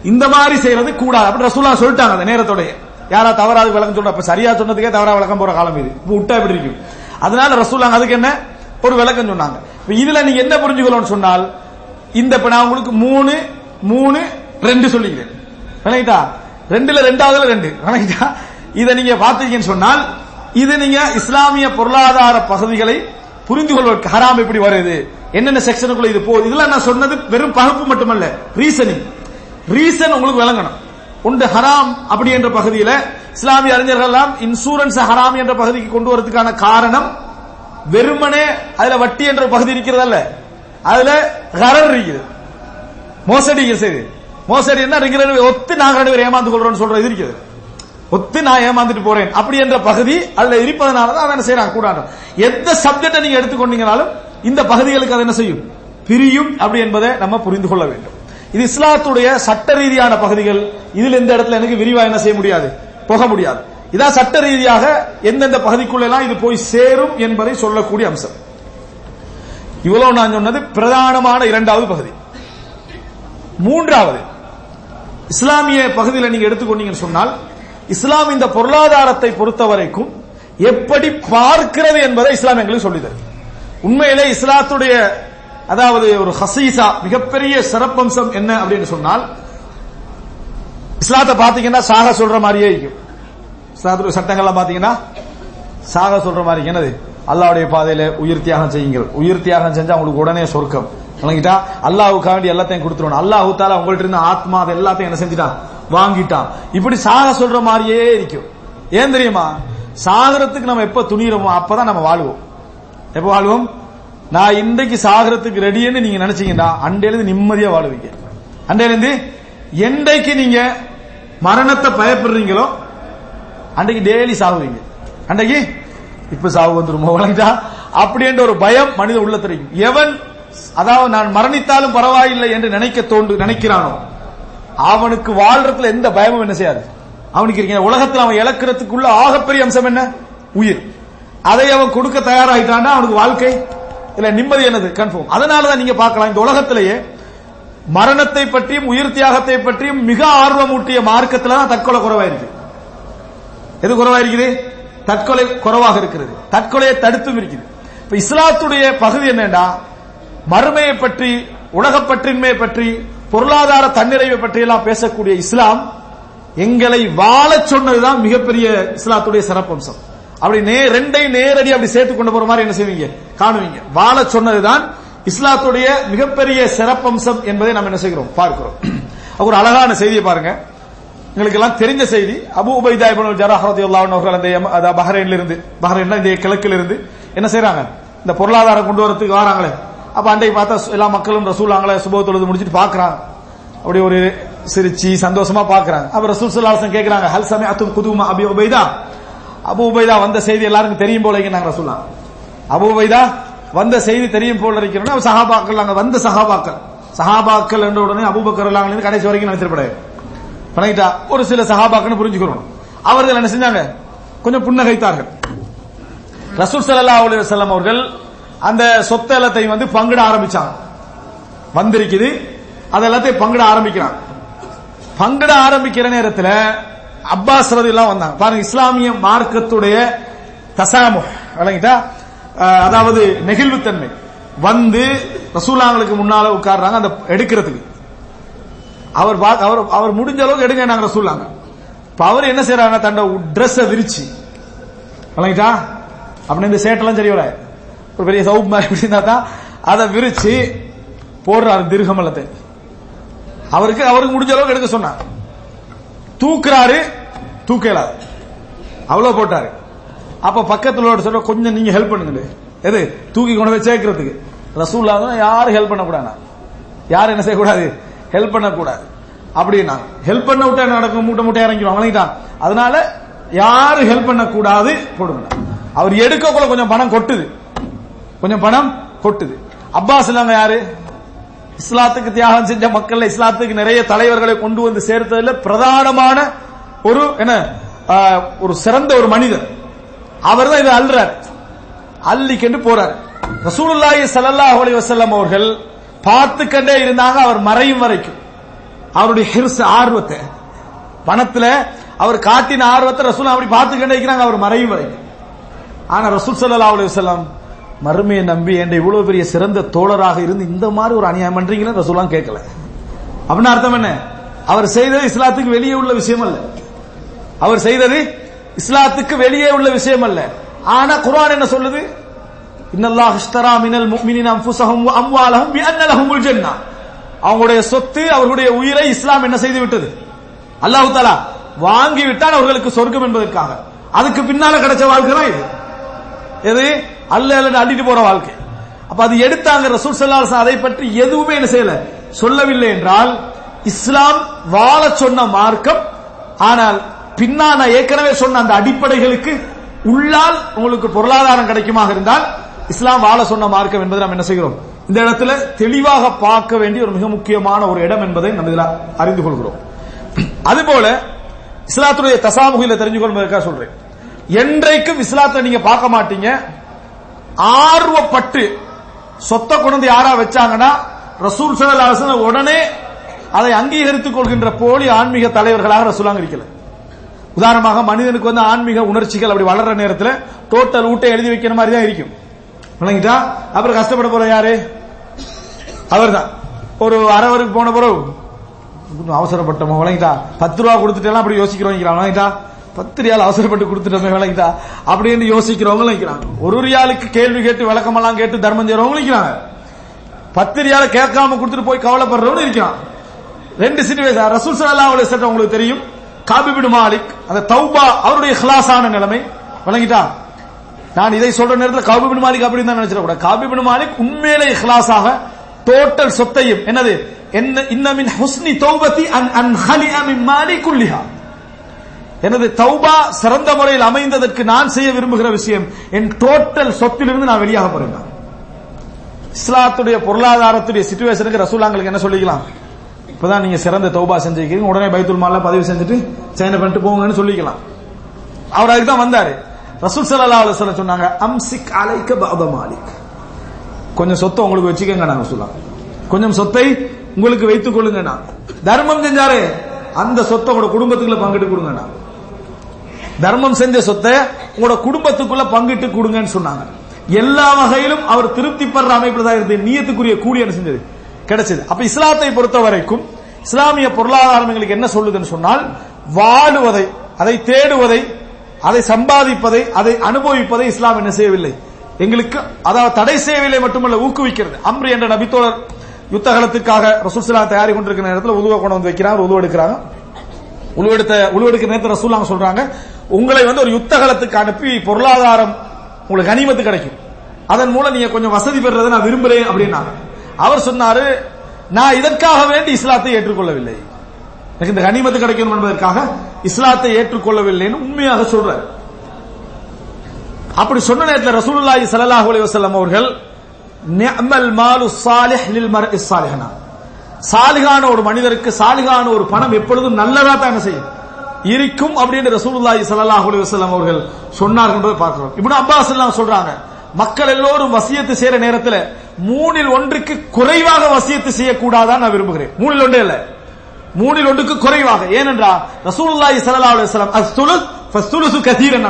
இந்த மாதிரி செய்யறது கூடாது. அப்படின்னு ரசூலா சொல்லிட்டாங்க அந்த நேரத்தோடய யாரா தவறாது விளக்கம் சொல்ற அப்ப சரியா சொன்னதுக்கே தவறா விளக்கம் போற காலம் இது. இப்ப விட்டா எப்படி இருக்கும்? அதனால ரசூலாங்க அதுக்கு என்ன? ஒரு விளக்கம் சொன்னாங்க. இதுல நீங்க என்ன புரிஞ்சுக்கணும்னு சொன்னால் இந்த இப்ப நான் உங்களுக்கு மூணு மூணு ரெண்டு சொல்லிக்கிறேன். விளங்கிட்டா ரெண்டுல ரெண்டாவதுல ரெண்டு. விளங்கிட்டா இதை நீங்க பாத்தீங்கன்னு சொன்னால் இது நீங்க இஸ்லாமிய பொருளாதார பகுதிகளை புரிந்து கொள்வதற்கு ஹராம் எப்படி வருது? என்னென்ன செக்ஷனுக்குள்ள இது போகுது இதெல்லாம் நான் சொன்னது வெறும் பகுப்பு மட்டுமல்ல ரீசனிங் ரீசன் உங்களுக்கு விளங்கணும். உண்டு ஹராம் அப்படி என்ற பகுதியில இஸ்லாமிய அறிஞர்கள் எல்லாம் இன்சூரன்ஸ் ஹராம் என்ற பகுதிக்கு கொண்டு வரதுக்கான காரணம் வெறுமனே அதுல வட்டி என்ற பகுதி இருக்கிறதல்ல. அதுல ஹரர் இருக்குது. மோசடி செய்து மோசடி என்ன? ரெண்டு ஒத்து நாங்க ரெண்டு பேரும் ஏமாந்து கொள்றோம்னு சொல்றது இருக்குது. ஒத்து நான் ஏமாந்துட்டு போறேன் அப்படி என்ற பகுதி அதுல இருப்பதனால தான் அதை செய்யறாங்க? கூடாது. எந்த சப்ஜெக்டை நீங்க எடுத்துக்கொண்டீங்கனாலும் இந்த பகுதிகளுக்கு அதை என்ன செய்யும்? பிரியும். அப்படி என்பதை நம்ம புரிந்து கொள்ள வேண்டும். இது இஸ்லாத்துடைய சட்ட ரீதியான பகுதிகள். இதில் எந்த இடத்துல எனக்கு விரிவா என்ன செய்ய முடியாது? போக முடியாது. இதான் சட்ட ரீதியாக எந்தெந்த பகுதிக்குள்ளெல்லாம் இது போய் சேரும் என்பதை சொல்லக்கூடிய அம்சம். இவ்வளவு நான் சொன்னது பிரதானமான இரண்டாவது பகுதி. மூன்றாவது இஸ்லாமிய பகுதியில் நீங்க எடுத்துக்கொண்டீங்கன்னு சொன்னால் இஸ்லாம் இந்த பொருளாதாரத்தை பொறுத்த வரைக்கும் எப்படி பார்க்கிறது என்பதை இஸ்லாம் எங்களுக்கு சொல்லிதரு உண்மையிலே இஸ்லாத்துடைய அதாவது ஒரு ஹசீசா மிகப்பெரிய சிறப்பம்சம் என்ன அப்படின்னு சொன்னால் இஸ்லாத்தை பாத்தீங்கன்னா சாக சொல்ற மாதிரியே இருக்கும். இஸ்லாத்துடைய சட்டங்கள்லாம் பாத்தீங்கன்னா சாக சொல்ற மாதிரி என்னது? அல்லாவுடைய பாதையில உயிர் தியாகம் செய்யுங்கள். உயிர் தியாகம் செஞ்சா உங்களுக்கு உடனே சொர்க்கம். வழங்கிட்டா அல்லாவுக்காக வேண்டி எல்லாத்தையும் கொடுத்துருவோம் அல்லாஹு தாலா உங்கள்ட்ட இருந்து ஆத்மா அதை எல்லாத்தையும் என்ன செஞ்சுட்டான்? வாங்கிட்டான். இப்படி சாக சொல்ற மாதிரியே இருக்கும். ஏன் தெரியுமா? சாகரத்துக்கு நம்ம எப்ப துணிகிறோமோ அப்பதான் நம்ம வாழ்வோம். எப்ப வாழ்வோம்? நான் இன்றைக்கு சாகரத்துக்கு ரெடின்னு நீங்க நினைச்சீங்கன்னா அண்டையிலிருந்து நிம்மதியா வாழுவீங்க. அண்டையிலிருந்து என்றைக்கு நீங்க மரணத்தை பயப்படுறீங்களோ அன்றைக்கு டெய்லி சாகுவீங்க. அன்றைக்கு இப்ப சாவு வந்துருமோ வளைஞ்சா அப்படின்ற ஒரு பயம் மனித உள்ளத்திரைக்கும் எவன் அதாவது நான் மரணித்தாலும் பரவாயில்லை என்று நினைக்க தோன்று நினைக்கிறானோ அவனுக்கு வாழ்றதுல எந்த பயமும் என்ன செய்யாது. அவனுக்கு இருக்கிற உலகத்தில் அவன் இழக்கிறதுக்குள்ள ஆகப்பெரிய அம்சம் என்ன? உயிர். அதை அவன் கொடுக்க தயாராகிட்டான்னா அவனுக்கு வாழ்க்கை இல்ல நிம்மதி என்னது? கன்ஃபார்ம் அதனாலதான் நீங்க பார்க்கலாம் இந்த உலகத்திலேயே மரணத்தை பற்றியும் உயிர் தியாகத்தை பற்றியும் மிக ஆர்வமூட்டிய மார்க்கத்தில் தான் தற்கொலை குறைவாயிருக்கு. எது குறைவாயிருக்குது? தற்கொலை குறைவாக இருக்கிறது. தற்கொலையை தடுத்தும் இருக்குது. இப்ப இஸ்லாத்துடைய பகுதி என்னன்னா மறுமையை பற்றி உலகப்பற்றின்மையை பற்றி பொருளாதார தன்னிறைவை பற்றி எல்லாம் பேசக்கூடிய இஸ்லாம் எங்களை வாழச் சொன்னதுதான் மிகப்பெரிய இஸ்லாத்துடைய சிறப்பம்சம். அப்படி நே ரெண்டை நேரடி அப்படி சேர்த்து கொண்டு போற மாதிரி என்ன செய்வீங்க? காணுவீங்க. வாழ சொன்னதுதான் இஸ்லாத்துடைய மிகப்பெரிய சிறப்பம்சம் என்பதை நாம் என்ன செய்கிறோம்? பார்க்கிறோம். ஒரு அழகான செய்தியை பாருங்க. எங்களுக்கு எல்லாம் தெரிஞ்ச செய்தி. அபு உபைதா இபன் ஜராஹ் அவர்கள் அந்த பஹ்ரைன்ல இருந்து பஹ்ரைன்ல இந்த கிழக்கில் இருந்து என்ன செய்யறாங்க இந்த பொருளாதாரம் கொண்டு வரதுக்கு வராங்களே. அப்ப அன்றைக்கு பார்த்தா எல்லா மக்களும் ரசூலாங்களே சுப தொழுது முடிச்சுட்டு பாக்குறாங்க. அப்படி ஒரு சிரிச்சு சந்தோஷமா பாக்குறாங்க. அப்ப ரசூல் சுல்லாசன் கேட்கிறாங்க ஹல் கேக்குறாங்க ஹல் குதுமா அபி உபைதா? அபு உபைதா வந்த செய்தி எல்லாருக்கும் தெரியும் போல நாங்க ரசூலா அபு உபைதா வந்த செய்தி தெரியும் போல இருக்கிறோம்னா சஹாபாக்கள் அங்க வந்த சஹாபாக்கள். சஹாபாக்கள் என்ற உடனே அபுபக்கர் எல்லாம் கடைசி வரைக்கும் நினைச்சிருப்படாது பண்ணிட்டா ஒரு சில சஹாபாக்கள் புரிஞ்சுக்கிறோம் அவர்கள் என்ன செஞ்சாங்க? கொஞ்சம் புன்னகைத்தார்கள். ரசூல் சல்லா அலி வஸல்லம் அவர்கள் அந்த சொத்து எல்லாத்தையும் வந்து பங்கிட ஆரம்பிச்சாங்க. வந்திருக்குது அது எல்லாத்தையும் பங்கிட ஆரம்பிக்கிறாங்க பங்கிட ஆரம்பிக்கிற நேரத்தில் அப்பாஸ் ரதிலாம் வந்தாங்க பாருங்க இஸ்லாமிய மார்க்கத்துடைய தசாமு விளங்கிட்டா? அஹ், அதாவது நெகிழ்வுத்தன்மை. வந்து ரசூலாங்களுக்கு முன்னால உட்கார்றாங்க அந்த எடுக்கிறதுக்கு. அவர் அவர் அவர் முடிஞ்ச அளவுக்கு எடுங்க நாங்க ரசூலாங்க இப்ப அவர் என்ன செய்யறாங்க தன்னோட ட்ரெஸ் விரிச்சு. விளங்கிட்டா? அப்படின்னு இந்த சேட்டெல்லாம் சரியோட ஒரு பெரிய சவுப் மாதிரி இப்படி இருந்தா தான் அதை விரிச்சு போடுறாரு திருகமலத்தை. அவருக்கு அவருக்கு முடிஞ்ச அளவுக்கு எடுக்க சொன்னார் தூக்குறாரு தூக்கல. அவ்வளவு போட்டாரு. அப்ப பக்கத்துல சொல்ற கொஞ்சம் நீங்க ஹெல்ப் பண்ணுங்க எது? தூக்கி கொண்டு போய் சேர்க்கறதுக்கு. ரசூல்லா யாரும் ஹெல்ப் பண்ண கூடாது யாரும் என்ன செய்யக்கூடாது? ஹெல்ப் பண்ணக்கூடாது. அப்படின்னா ஹெல்ப் பண்ண விட்டா நடக்கும்? மூட்டை மூட்டை இறங்கிடும் அவனைதான் அதனால யாரும் ஹெல்ப் பண்ணக்கூடாது போடுங்க அவர் எடுக்கக்குள்ள கொஞ்சம் பணம் கொட்டுது. கொஞ்சம் பணம் கொட்டுது. அப்பாஸ் இல்லாங்க யாரு? இஸ்லாத்துக்கு தியாகம் செஞ்ச மக்கள் இஸ்லாத்துக்கு நிறைய தலைவர்களை கொண்டு வந்து சேர்த்ததுல பிரதானமான ஒரு என்ன ஒரு சிறந்த ஒரு மனிதர். அவர் தான் இதை அல்றார். அள்ளிக்கென்று போறார். ரசூலுல்லாஹி ஸல்லல்லாஹு அலைஹி வஸல்லம் அவர்கள் பார்த்து கண்டே இருந்தாங்க அவர் மறையும் வரைக்கும். அவருடைய ஹிர்ஸ் ஆர்வத்தை. பணத்துல அவர் காட்டின ஆர்வத்தை ரசூல் அப்படி பார்த்து கண்டே இருக்கிறாங்க அவர் மறையும் வரைக்கும். ஆனா ரசூல் சல்லா அலி வஸல்லம் மறுமையை நம்பி என்ற இவ்வளவு பெரிய சிறந்த தோழராக இருந்து இந்த மாதிரி ஒரு அநியாயம் பண்றீங்கன்னு ரசூலாம் கேட்கல. அப்படின்னு அர்த்தம் என்ன? அவர் செய்தது இஸ்லாத்துக்கு வெளியே உள்ள விஷயம் அல்ல. அவர் செய்தது இஸ்லாத்துக்கு வெளியே உள்ள விஷயம் அல்ல. ஆனா குரான் என்ன சொல்லுது? இன்னல்லாஹ் இஷ்தரா மினல் முஃமினின அன்ஃபுஸஹும் வ அம்வாலஹும் பிஅன்ன லஹுமுல் ஜன்னah அவங்களுடைய சொத்து அவர்களுடைய உயிரை இஸ்லாம் என்ன செய்து விட்டது? அல்லாஹ் தஆலா வாங்கி விட்டால் அவர்களுக்கு சொர்க்கம் என்பதற்காக. அதுக்கு பின்னால கிடைச்ச வாழ்க்கை தான் இது. எது? அல்ல அல்ல அள்ளிட்டு போற வாழ்க்கை. அப்ப அது எடுத்தாங்க ரசூல் ஸல்லல்லாஹு அதை பற்றி எதுவுமே என்ன செய்யல. சொல்லவில்லை என்றால் இஸ்லாம் வாழ சொன்ன மார்க்கம் ஆனால் பின்னா நான் ஏற்கனவே சொன்ன அந்த அடிப்படைகளுக்கு உள்ளால் உங்களுக்கு பொருளாதாரம் கிடைக்குமாக இருந்தால் இஸ்லாம் வாழ சொன்ன மார்க்கம் என்பதை நாம் என்ன செய்கிறோம்? இந்த இடத்துல தெளிவாக பார்க்க வேண்டிய ஒரு மிக முக்கியமான ஒரு இடம் என்பதை நம்ம இதில் அறிந்து கொள்கிறோம். அதுபோல இஸ்லாத்துடைய தசாமுகில தெரிஞ்சு கொள்வதற்காக சொல்றேன். என்றைக்கும் இஸ்லாத்தை நீங்க பார்க்க மாட்டீங்க. ஆர்வப்பட்டு சொத்தை கொண்டு யாரா வச்சாங்கன்னா ரசூல் சல்லல்லாஹு அரசு உடனே அதை அங்கீகரித்துக் கொள்கின்ற போலி ஆன்மீக தலைவர்களாக ரசூலாங்க இருக்கல உதாரணமாக மனிதனுக்கு வந்து ஆன்மீக உணர்ச்சிகள் அப்படி வளர்ற நேரத்தில் டோட்டல் ஊட்டை எழுதி வைக்கிற மாதிரி தான் இருக்கும். விளங்கிட்டா? அப்புறம் கஷ்டப்பட போற யாரு? அவர்தான். ஒரு அரவருக்கு போன பிறகு கொஞ்சம் அவசரப்பட்டோம் விளங்கிட்டா? பத்து ரூபா கொடுத்துட்டேலாம் அப்படி யோசிக்கிறோம் விளங்கிட்டா? பத்திரியால் அவசரப்பட்டு கொடுத்துட்டோமே விளங்கிட்டா அப்படின்னு யோசிக்கிறவங்க நினைக்கிறாங்க ஒரு ஆளுக்கு கேள்வி கேட்டு விளக்கமெல்லாம் கேட்டு தர்மம் செய்யறவங்க நினைக்கிறாங்க பத்திரியால கேட்காம கொடுத்துட்டு போய் கவலைப்படுறவங்க இருக்கிறான் ரெண்டு சிச்சுவேஷன் ரசூல் ஸல்லல்லாஹு அலைஹி உங்களுக்கு தெரியும். காபிபின் மாலிக் அந்த தௌபா அவருடைய ஹிலாசான நிலைமை விளங்கிட்டா நான் இதை சொல்ற நேரத்தில் காபிபின் மாலிக் அப்படின்னு தான் நினைச்சிட கூடாது. காபிபின் மாலிக் உண்மையிலே ஹிலாசாக டோட்டல் சொத்தையும் என்னது? என்ன இன்னமின் ஹுஸ்னி தௌபதி அன் அன் ஹலிஅ மின் மாலிக் குல்லிஹா. எனது தௌபா சிறந்த முறையில் அமைந்ததற்கு நான் செய்ய விரும்புகிற விஷயம் என் டோட்டல் சொத்திலிருந்து நான் வெளியாக போறேன் இஸ்லாத்துடைய பொருளாதாரத்துடைய சிச்சுவேஷனுக்கு ரசூலாங்களுக்கு என்ன சொல்லிக்கலாம்? இப்பதான் நீங்க சிறந்த தௌபா செஞ்சிருக்கீங்க உடனே பைத்துல் மால பதிவு செஞ்சுட்டு சைன பண்ணிட்டு போங்கன்னு சொல்லிக்கலாம். அவர் அதுக்கு தான் வந்தாரு. ரசூல் சல்லா அலைஹி சொன்னாங்க அம்சிக் அலைக்க பாப மாலிக். கொஞ்சம் சொத்தை உங்களுக்கு வச்சுக்கங்க நாங்க சொல்லலாம் கொஞ்சம் சொத்தை உங்களுக்கு வைத்துக் கொள்ளுங்க தர்மம் செஞ்சாரு அந்த சொத்தை உங்களோட குடும்பத்துக்குள்ள பங்கிட்டு கொடுங்க நான். தர்மம் செஞ்ச சொத்தை உங்களோட குடும்பத்துக்குள்ள பங்கிட்டு கொடுங்கன்னு சொன்னாங்க. எல்லா வகையிலும் அவர் திருப்தி படுற அமைப்புல தான் இருந்தது நீயத்துக்குரிய கூலி என்ன செஞ்சது? கிடைச்சது. அப்ப இஸ்லாத்தை பொறுத்த வரைக்கும் இஸ்லாமிய பொருளாதாரம் எங்களுக்கு என்ன சொல்லுதுன்னு சொன்னால் வாழுவதை அதை தேடுவதை அதை சம்பாதிப்பதை அதை அனுபவிப்பதை இஸ்லாம் என்ன செய்யவில்லை. எங்களுக்கு அதாவது தடை செய்யவில்லை மட்டுமல்ல ஊக்குவிக்கிறது. அம்ரி என்ற நபித்தோழர் யுத்தகலத்துக்காக ரசூல் தயாரி கொண்டிருக்கிற நேரத்தில் உதுவ கொண்டு வந்து வைக்கிறாங்க உதுவெடுக்கிறாங்க உழுவெடுத்த உழுவெடுக்கிற நேரத்தில் ரசூலாங்க சொல்றாங்க உங்களை வந்து ஒரு யுத்தகலத்துக்கு அனுப்பி பொருளாதாரம் உங்களுக்கு கனிமத்து கிடைக்கும். அதன் மூலம் நீங்க கொஞ்சம் வசதி பெறுறதை நான் விரும்புறேன் அப்படின்னாங்க. அவர் சொன்னாரு நான் இதற்காக வேண்டி இஸ்லாத்தை ஏற்றுக்கொள்ளவில்லை. எனக்கு இந்த கனிமத்து கிடைக்கணும் என்பதற்காக இஸ்லாத்தை ஏற்றுக்கொள்ளவில்லைன்னு உண்மையாக சொல்றாரு. அப்படி சொன்ன நேரத்தில் ரசூலுல்லாஹி ஸல்லல்லாஹு அலைஹி வஸல்லம் அவர்கள் நிஅமல் மாலு ஸாலிஹ் லில் மர்இ ஸாலிஹனா. சாலிகான ஒரு மனிதருக்கு சாலிகான ஒரு பணம் எப்பொழுதும் நல்லதா தான் என்ன செய்யும். இருக்கும் அப்படின்னு ரசூலுல்லாஹி ஸல்லல்லாஹு அலைஹி வஸல்லம் அவர்கள் சொன்னார்கள் என்பதை பார்க்கிறோம். இப்னு அப்பாஸ் எல்லாம் சொல்றாங்க மக்கள் எல்லோரும் வசியத்து செய்யற நேரத்தில் மூணில் ஒன்றுக்கு குறைவாக வசியத்து செய்யக்கூடாதான் நான் விரும்புகிறேன். மூணில் ஒன்றே இல்ல. மூணில் ஒன்றுக்கு குறைவாக. ஏனென்றால் ரசூலுல்லாஹி ஸல்லல்லாஹு அலைஹி வஸல்லம் அஸ்துலுஸ் ஃபஸ்துலுசு கதீரன்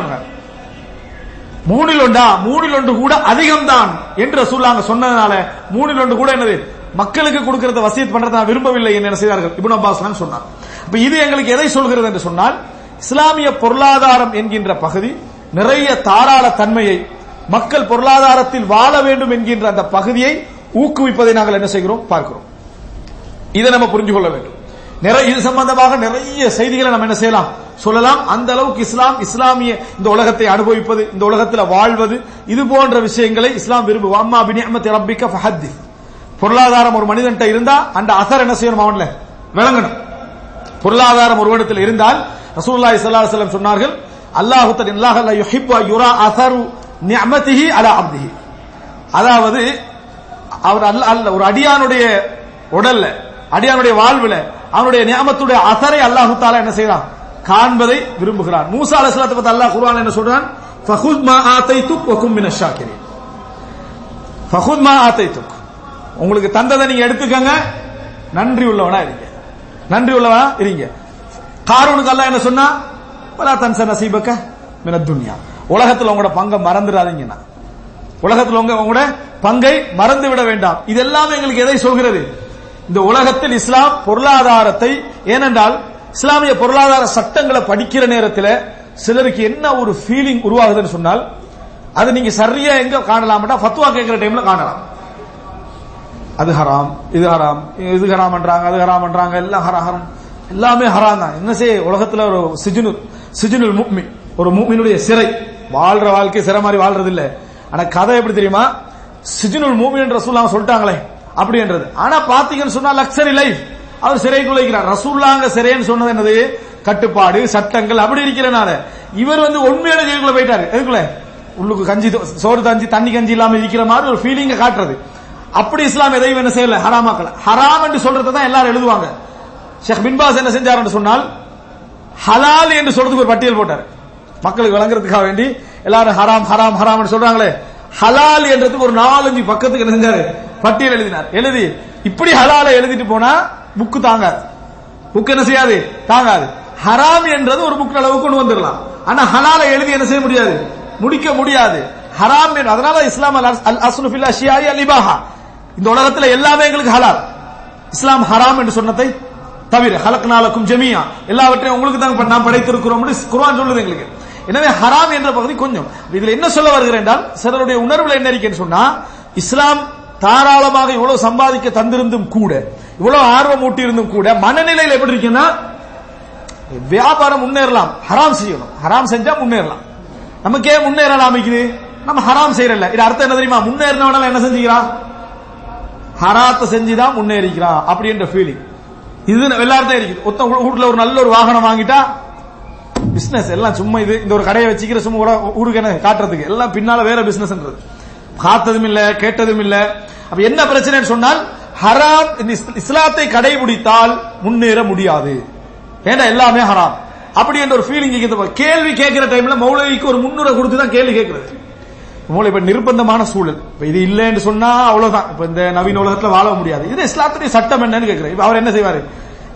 மூணில் ஒன்றா? மூணில் ஒன்று கூட அதிகம்தான் என்று ரசூலுல்லாஹ் சொன்னதுனால மூணில் ஒன்று கூட என்னது? மக்களுக்கு கொடுக்கறத வசியத் பண்றத நான் விரும்பவில்லை என்று என்ன செய்தார்கள் இபுன் அப்பாஸ் சொன்னார். அப்ப இது எங்களுக்கு எதை சொல்கிறது என்று சொன்னால் இஸ்லாமிய பொருளாதாரம் என்கின்ற பகுதி நிறைய தாராள தன்மையை மக்கள் பொருளாதாரத்தில் வாழ வேண்டும் என்கின்ற அந்த பகுதியை ஊக்குவிப்பதை நாங்கள் என்ன செய்கிறோம்? பார்க்கிறோம். இதை நம்ம புரிஞ்சு கொள்ள வேண்டும். நிறைய இது சம்பந்தமாக நிறைய செய்திகளை நம்ம என்ன செய்யலாம்? சொல்லலாம். அந்த அளவுக்கு இஸ்லாம் இஸ்லாமிய இந்த உலகத்தை அனுபவிப்பது இந்த உலகத்தில் வாழ்வது இது போன்ற விஷயங்களை இஸ்லாம் விரும்புவோம் அம்மா பினியமத்தி ரப்பிக்க ஃபஹத்தி பொருளாதாரம் ஒரு மனிதன்கிட்ட இருந்தா அந்த அசர் என்ன செய்யணும் அவன்ல? விளங்கணும். பொருளாதாரம் ஒருவனத்தில் இருந்தால் ரசூலுல்லாஹி ஸல்லல்லாஹு செல்லம் சொன்னார்கள் அல்லாஹுத்தர் தஆலா அல்லாஹ் லா யுஹிப்பு யுரா அசரு நியமதிஹி அலா அப்திஹி. அதாவது அவர் அல்ல அல்ல ஒரு அடியானுடைய உடல்ல அடியானுடைய வாழ்வுல அவனுடைய நியமத்துடைய அசரை அல்லாஹு தாலா என்ன செய்யறான் காண்பதை விரும்புகிறான். மூசா அலைஹிஸ்ஸலாத்தை பத்தி அல்லாஹ் குர்ஆன் என்ன சொல்றான்? ஃபஹுத் மா ஆதைத்துக் வகும் மினஷ் ஷாக்கிரீன். ஃபஹுத் மா ஆதைத்துக் உங்களுக்கு தந்ததை நீங்க எடுத்துக்கங்க. நன்றி உள்ளவனா இருங்க. நன்றி உள்ளவனா இருங்க. காரூனுக்கு அல்ல என்ன சொன்னா? பலா தன்ச நசீபக்க மினதுன்யா துன்யா. உங்களோட பங்கை மறந்துடாதீங்கன்னா உலகத்தில் உங்க உங்களோட பங்கை மறந்து விட வேண்டாம். இது எல்லாமே எங்களுக்கு எதை சொல்கிறது? இந்த உலகத்தில் இஸ்லாம் பொருளாதாரத்தை ஏனென்றால் இஸ்லாமிய பொருளாதார சட்டங்களை படிக்கிற நேரத்தில் சிலருக்கு என்ன ஒரு ஃபீலிங் உருவாகுதுன்னு சொன்னால் அது நீங்க சரியா எங்க காணலாம் ஃபத்வா கேட்கிற டைம்ல காணலாம். அது ஹராம் இது ஹராம் இது ஹராம் பண்றாங்க அது ஹராம் பண்றாங்க எல்லாம் ஹரா ஹராம். எல்லாமே ஹராம் தான். என்ன செய்ய உலகத்துல ஒரு சிஜுனு சிஜுனுல் முக்மி ஒரு மூமினுடைய சிறை. வாழ்ற வாழ்க்கை சிறை மாதிரி வாழ்றது இல்ல ஆனா கதை எப்படி தெரியுமா? சிஜுனுல் மூமின் ரசூல்லாங்க சொல்லிட்டாங்களே அப்படின்றது. ஆனா பாத்தீங்கன்னு சொன்னா லக்ஸரி லைஃப் அவர் சிறைக்குள்ள இருக்கிறார். ரசூல்லாங்க சிறைன்னு சொன்னது என்னது? கட்டுப்பாடு சட்டங்கள் அப்படி இருக்கிறனால. இவர் வந்து உண்மையான ஜெயிலுக்குள்ள போயிட்டாரு. எதுக்குள்ள? உள்ளுக்கு கஞ்சி சோறு தஞ்சி தண்ணி கஞ்சி இல்லாம இருக்கிற மாதிரி ஒரு ஃபீலிங்க காட்டுறது. அப்படி இஸ்லாம் எதையும் என்ன செய்யல? ஹராமாக்கல. ஹராம் என்று சொல்றதை தான் எல்லாரும் எழுதுவாங்க. ஷேக் பின்பாஸ் என்ன செஞ்சார் என்று சொன்னால் ஹலால் என்று சொல்றதுக்கு ஒரு பட்டியல் போட்டார். மக்களுக்கு வழங்குறதுக்காக வேண்டி எல்லாரும் ஹராம் ஹராம் ஹராம் சொல்றாங்களே. ஹலால் என்றதுக்கு ஒரு நாலஞ்சு பக்கத்துக்கு என்ன செஞ்சாரு? பட்டியல் எழுதினார். எழுதி இப்படி ஹலால எழுதிட்டு போனா புக்கு தாங்காது. புக் என்ன செய்யாது? தாங்காது. ஹராம் என்றது ஒரு புக் அளவுக்கு கொண்டு வந்துடலாம். ஆனா ஹலால எழுதி என்ன செய்ய முடியாது? முடிக்க முடியாது. ஹராம் என்று அதனால இஸ்லாம் அல் அஸ்னு ஃபில் அலிபாஹா அல் இபாஹா இந்த உலகத்துல எல்லாமே எங்களுக்கு ஹலால். இஸ்லாம் ஹராம் என்று சொன்னதை தவிர ஹலக்னாலக்கும் ஜெமியா. எல்லாவற்றையும் உங்களுக்கு தான் நாம் படைத்திருக்கிறோம் குருவான் சொல்லுது எங்களுக்கு. எனவே ஹராம் என்ற பகுதி கொஞ்சம். இதுல என்ன சொல்ல வருகிறேன் என்றால் சிலருடைய உணர்வுல என்ன இருக்குன்னு சொன்னா இஸ்லாம் தாராளமாக இவ்வளவு சம்பாதிக்க தந்திருந்தும் கூட இவ்வளவு ஆர்வம் ஊட்டியிருந்தும் கூட மனநிலையில் எப்படி இருக்குன்னா வியாபாரம் முன்னேறலாம் ஹராம் செய்யணும். ஹராம் செஞ்சா முன்னேறலாம். நமக்கே முன்னேறலாம் அமைக்குது நம்ம ஹராம் செய்யறல இது அர்த்தம் என்ன தெரியுமா? முன்னேறினவனால என்ன செஞ்சுக்கிறான்? ஹராத்தை செஞ்சுதான் முன்னேறிக்கிறான் அப்படின்ற ஃபீலிங் இது எல்லார்ட்டும் இருக்குது. ஒத்த வீட்டுல ஒரு நல்ல ஒரு வாகனம் வாங்கிட்டா பிசினஸ் எல்லாம் சும்மா இது இந்த ஒரு கடையை வச்சுக்கிற சும்மா கூட ஊருக்கு என்ன காட்டுறதுக்கு. எல்லாம் பின்னால வேற பிசினஸ் பார்த்ததும் இல்ல கேட்டதும் இல்ல. அப்ப என்ன பிரச்சனைன்னு சொன்னால் ஹராம் இஸ்லாத்தை கடைபிடித்தால் முன்னேற முடியாது. ஏன்னா எல்லாமே ஹராம்? அப்படி என்ற ஒரு ஃபீலிங் கேள்வி கேட்கிற டைம்ல மௌலவிக்கு ஒரு முன்னுரை கொடுத்து தான் கேள்வி கேட்கிறது. மூளை இப்ப நிர்பந்தமான சூழல். இப்ப இது இல்லைன்னு சொன்னா அவ்வளவுதான். இப்ப இந்த நவீன உலகத்துல வாழ முடியாது. இது இஸ்லாத்துடைய சட்டம் என்னன்னு கேட்கிறேன் அவர் என்ன செய்வாரு?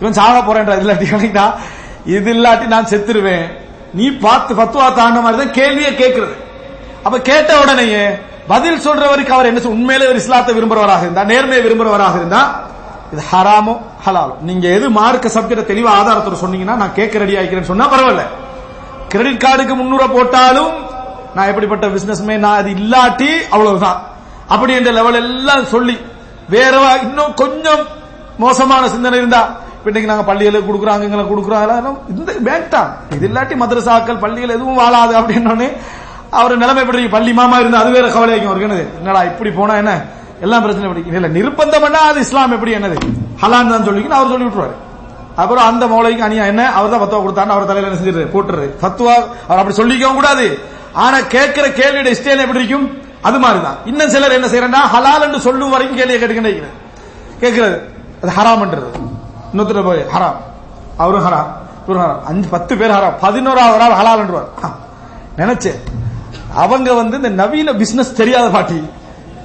இவன் சாக போறேன்ற இல்லாட்டி கணக்கிட்டா இது இல்லாட்டி நான் செத்துருவேன். நீ பார்த்து பத்துவா தாண்ட மாதிரி தான் கேள்வியை கேட்கிறது அப்ப கேட்ட உடனேயே பதில் சொல்றவருக்கு அவர் என்ன உண்மையிலே ஒரு இஸ்லாத்தை விரும்புறவராக இருந்தா நேர்மையை விரும்புறவராக இருந்தா இது ஹராமோ ஹலாலோ. நீங்க எது மார்க்க சப்ஜெக்ட் தெளிவா ஆதாரத்தோட சொன்னீங்கன்னா நான் கேட்க ரெடி ஆகிக்கிறேன்னு சொன்னா பரவாயில்ல. கிரெடிட் கார்டுக்கு முன்னூறு போட்டாலும் நான் எப்படிப்பட்ட பிசினஸ்மே நான் அது இல்லாட்டி அவ்வளவுதான். அப்படி என்ற லெவல் எல்லாம் சொல்லி வேற இன்னும் கொஞ்சம் மோசமான சிந்தனை இருந்தா இன்னைக்கு நாங்க பள்ளிகளை கொடுக்குறாங்க எங்களை கொடுக்குறாங்க இந்த வேண்டாம் இது இல்லாட்டி மதரசாக்கள் பள்ளிகள் எதுவும் வாழாது அப்படின்னு அவர் நிலைமை எப்படி பள்ளி மாமா இருந்தா அது வேற கவலையாக்கும் அவருக்கு என்னது? என்னடா இப்படி போனா என்ன? எல்லாம் பிரச்சனை படி இல்ல நிர்பந்தம் பண்ணா அது இஸ்லாம் எப்படி என்னது? ஹலான் தான் சொல்லி அவர் சொல்லி விட்டுருவாரு. அப்புறம் அந்த மௌலைக்கு அணியா என்ன? அவர் தான் பத்துவா கொடுத்தாரு அவர் தலையில என்ன செஞ்சிரு போட்டுரு பத்துவா அவர் அப்படி சொல்லிக்கவும் கூடாது. ஆனா கேட்கிற கேள்வியோட ஸ்டைல் எப்படி இருக்கும்? அது மாதிரிதான். இன்னும் சிலர் என்ன செய்யறா ஹலால் என்று சொல்லும் வரைக்கும் கேள்வியை கேட்டுக்கிட்டே கேட்கிறது. அது ஹராம்ன்றது இன்னொருத்தர் போய் ஹராம். அவரும் ஹராம். இவரும் ஹராம். அஞ்சு பத்து பேர் ஹராம். பதினோராவது ஆள் ஹலால் என்றுவார். நினைச்சேன். அவங்க வந்து இந்த நவீன பிசினஸ் தெரியாத பாட்டி.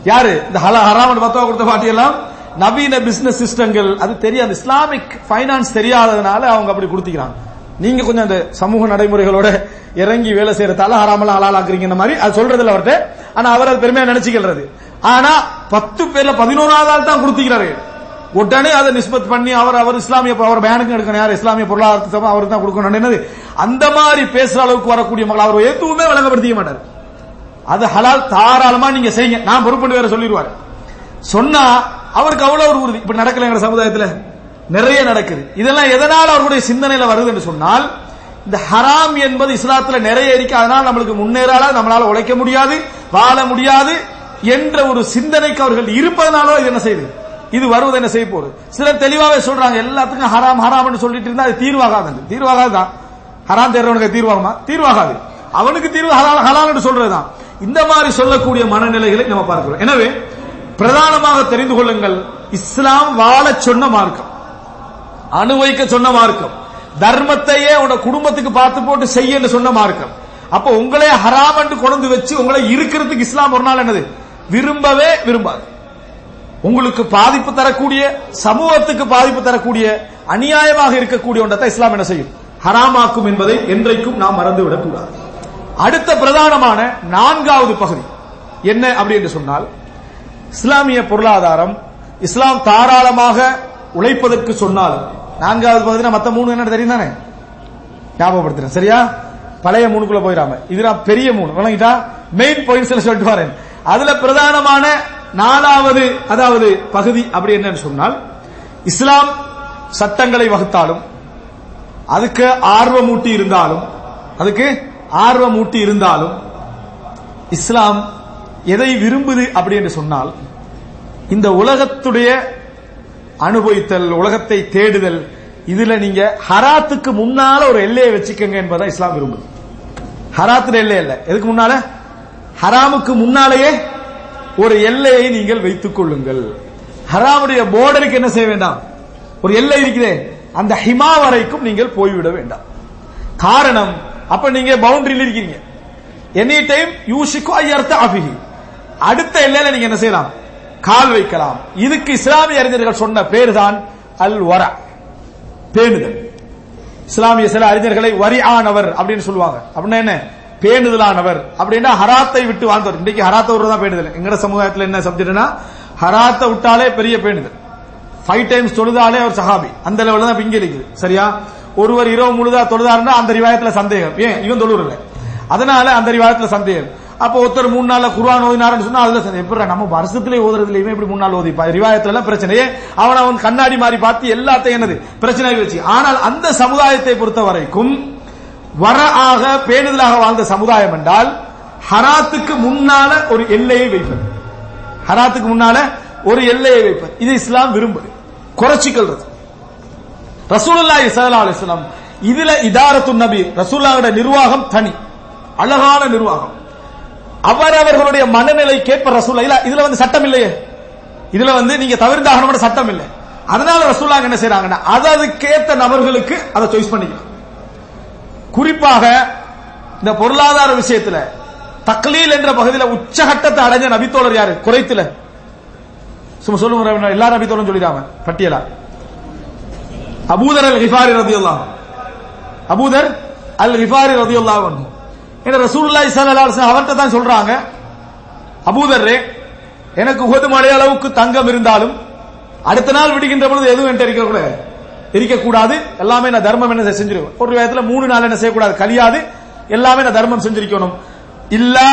யாரு? இந்த ஹலா ஹராம் பத்தவா கொடுத்த பாட்டி எல்லாம் நவீன பிசினஸ் சிஸ்டங்கள் அது தெரியாது. இஸ்லாமிக் பைனான்ஸ் தெரியாததுனால அவங்க அப்படி கொடுத்துக்கிறாங்க. நீங்க கொஞ்சம் அந்த சமூக நடைமுறைகளோட இறங்கி வேலை செய்யறதால ஆறாமல் ஹலால் இந்த மாதிரி. அது சொல்றது இல்ல அவர்கிட்ட. ஆனா அவர் அது பெருமையா நினைச்சுக்கிறது. ஆனா பத்து பேர்ல பதினோராவது ஆள் தான் கொடுத்துக்கிறாரு. உடனே அதை நிஸ்பத் பண்ணி அவர் அவர் இஸ்லாமிய அவர் பேனுக்கு எடுக்கணும். யார்? இஸ்லாமிய பொருளாதாரத்தை அவருக்கு தான் கொடுக்கணும். என்னது? அந்த மாதிரி பேசுற அளவுக்கு வரக்கூடிய மக்கள் அவர் எதுவுமே வழங்கப்படுத்திக்க மாட்டார். அது ஹலால் தாராளமா நீங்க செய்யுங்க. நான் பொறுப்பு வேற சொல்லிடுவார். சொன்னா அவருக்கு அவ்வளவு ஒரு உறுதி. இப்ப நடக்கல எங்க சமுதாயத்துல. நிறைய நடக்குது. இதெல்லாம் எதனால் அவருடைய சிந்தனையில வருது என்று சொன்னால் இந்த ஹராம் என்பது இஸ்லாத்துல நிறைய இருக்கு. அதனால் நம்மளுக்கு முன்னேறால நம்மளால உழைக்க முடியாது வாழ முடியாது என்ற ஒரு சிந்தனைக்கு அவர்கள் இருப்பதனாலோ இது என்ன செய்யுது? இது வருவது என்ன செய்ய போகுது? சிலர் தெளிவாவே சொல்றாங்க எல்லாத்துக்கும் ஹராம் ஹராம் சொல்லிட்டு இருந்தா அது தீர்வாகாது. தீர்வாகாதுதான் ஹராம் தேர்றவனுக்கு தீர்வாகுமா? தீர்வாகாது. அவனுக்கு தீர்வு ஹலால் ஹலால்னு சொல்றதுதான் இந்த மாதிரி சொல்லக்கூடிய மனநிலைகளை நம்ம பார்க்கிறோம். எனவே பிரதானமாக தெரிந்து கொள்ளுங்கள் இஸ்லாம் வாழச் சொன்ன மார்க்கம். அனுபவிக்க சொன்ன மார்க்கம். தர்மத்தையே உன குடும்பத்துக்கு பார்த்து போட்டு செய்ய சொன்ன மார்க்கம். அப்ப உங்களே ஹராம் என்று கொண்டு வச்சு உங்களை இருக்கிறதுக்கு இஸ்லாம் ஒரு நாள் என்னது? விரும்பவே விரும்பாது. உங்களுக்கு பாதிப்பு தரக்கூடிய சமூகத்துக்கு பாதிப்பு தரக்கூடிய அநியாயமாக இருக்கக்கூடிய ஒன்றத்தை இஸ்லாம் என்ன செய்யும்? ஹராமாக்கும் என்பதை என்றைக்கும் நாம் மறந்துவிடக் கூடாது. அடுத்த பிரதானமான நான்காவது பகுதி. என்ன அப்படி என்று சொன்னால் இஸ்லாமிய பொருளாதாரம் இஸ்லாம் தாராளமாக உழைப்பதற்கு சொன்னாலும் நான்காவது பகுதி மத்த மூணு என்ன தெரியும் தானே ஞாபகப்படுத்துறேன் சரியா? பழைய மூணுக்குள்ள போயிடாம. இதுதான் பெரிய மூணு. விளங்கிட்டா மெயின் பாயிண்ட்ஸ்ல சொல்லிட்டு வரேன். அதுல பிரதானமான நாலாவது அதாவது பகுதி அப்படி என்னன்னு சொன்னால் இஸ்லாம் சட்டங்களை வகுத்தாலும் அதுக்கு ஆர்வமூட்டி இருந்தாலும் அதுக்கு ஆர்வமூட்டி இருந்தாலும் இஸ்லாம் எதை விரும்புது அப்படி என்று சொன்னால் இந்த உலகத்துடைய அனுபவித்தல் உலகத்தை தேடுதல் இதுல நீங்க ஹராத்துக்கு முன்னால ஒரு எல்லையை வச்சுக்கங்க என்பதா இஸ்லாம் விரும்புது. ஹராத்துல எல்லை இல்ல எதுக்கு முன்னால? ஹராமுக்கு முன்னாலேயே ஒரு எல்லையை நீங்கள் வைத்துக் கொள்ளுங்கள். ஹராமுடைய போர்டருக்கு என்ன செய்ய வேண்டாம்? ஒரு எல்லை இருக்குதே. அந்த ஹிமா வரைக்கும் நீங்கள் போய்விட வேண்டாம். காரணம் அப்ப நீங்க பவுண்டரியில் இருக்கீங்க. எனி டைம் யூஷிக்கு ஐயர்த்த அபிஹி. அடுத்த எல்லையில நீங்க என்ன செய்யலாம்? கால் வைக்கலாம். இதுக்கு இஸ்லாமிய அறிஞர்கள் சொன்ன பேர் தான் அல் வர பேணுதல். இஸ்லாமிய சில அறிஞர்களை வரியானவர் அப்படின்னு சொல்லுவாங்க. அப்படின்னா என்ன? பேணுதலானவர். அப்படின்னா ஹராத்தை விட்டு வாழ்ந்தவர். இன்னைக்கு ஹராத்தை விடுறதா பேணுதல். எங்கட சமுதாயத்தில் என்ன சப்ஜெக்ட்னா ஹராத்தை விட்டாலே பெரிய பேணுதல். ஃபைவ் டைம்ஸ் தொழுதாலே அவர் சஹாபி. அந்த லெவலில் தான் இங்க இருக்குது சரியா? ஒருவர் இரவு முழுதா தொழுதாருன்னா அந்த ரிவாயத்தில் சந்தேகம். ஏன்? இவன் தொழுறல அதனால அந்த ரிவாயத்தில் சந்தேகம். அப்ப ஒருத்தர் மூணு நாள்ல குர்ஆன் ஓதினாருன்னு சொன்னா அதுல எப்படி நம்ம வருஷத்துல ஓதுறதுல இவன் இப்படி மூணு நாள் ஓதிப்பா? ரிவாயத்துல எல்லாம் பிரச்சனையே. அவன் அவன் கண்ணாடி மாறி பார்த்து எல்லாத்தையும் என்னது? பிரச்சனை வச்சு ஆனால் அந்த சமுதாயத்தை பொறுத்த வரைக்கும் வர ஆக பேணுதலாக வாழ்ந்த சமுதாயம் என்றால் ஹராத்துக்கு முன்னால ஒரு எல்லையை வைப்பது. ஹராத்துக்கு முன்னால ஒரு எல்லையை வைப்பது. இது இஸ்லாம் விரும்புது. குறைச்சிக்கிறது ரசூலுல்லாஹி ஸல்லல்லாஹு அலைஹி வஸல்லம் இதுல இதாரத்து நபி ரசூலுல்லாஹோட நிர்வாகம் தனி. அழகான நிர்வாகம். அவரவர்களுடைய மனநிலை கேட்ப ரசூல்லா இல்ல இதுல வந்து சட்டம் இல்லையே. இதுல வந்து நீங்க தவிர்த்தாகணும் சட்டம் இல்லை. அதனால ரசூல்லா என்ன செய்றாங்கன்னா அதுக்கேத்த நபர்களுக்கு அதை சாய்ஸ் பண்ணிக்கலாம். குறிப்பாக இந்த பொருளாதார விஷயத்துல தக்லீல் என்ற பகுதியில் உச்சகட்டத்தை அடைஞ்ச நபித்தோழர் யாரு? குறைத்துல. சும்மா சொல்லுங்க எல்லா நபித்தோழரும் சொல்லிடாம பட்டியலா. அபூதர் அல் ஹிஃபாரி ரதியுல்லா அபூதர் அல் ஹிஃபாரி ரதியுல்லா ஒன்று என்ன ரசூலுல்லாஹி ஸல்லல்லாஹு அலைஹி அவர்கிட்ட தான் சொல்றாங்க? அபூதர்ரே எனக்கு உகது மழை அளவுக்கு தங்கம் இருந்தாலும் அடுத்த நாள் விடுகின்ற பொழுது எதுவும் என்கிட்ட இருக்கக்கூடாது இருக்கக்கூடாது. எல்லாமே நான் தர்மம் என்ன செஞ்சிருவேன். ஒரு விதத்துல மூணு நாள் என்ன செய்யக்கூடாது. கழியாது எல்லாமே நான் தர்மம் செஞ்சிருக்கணும். இல்லா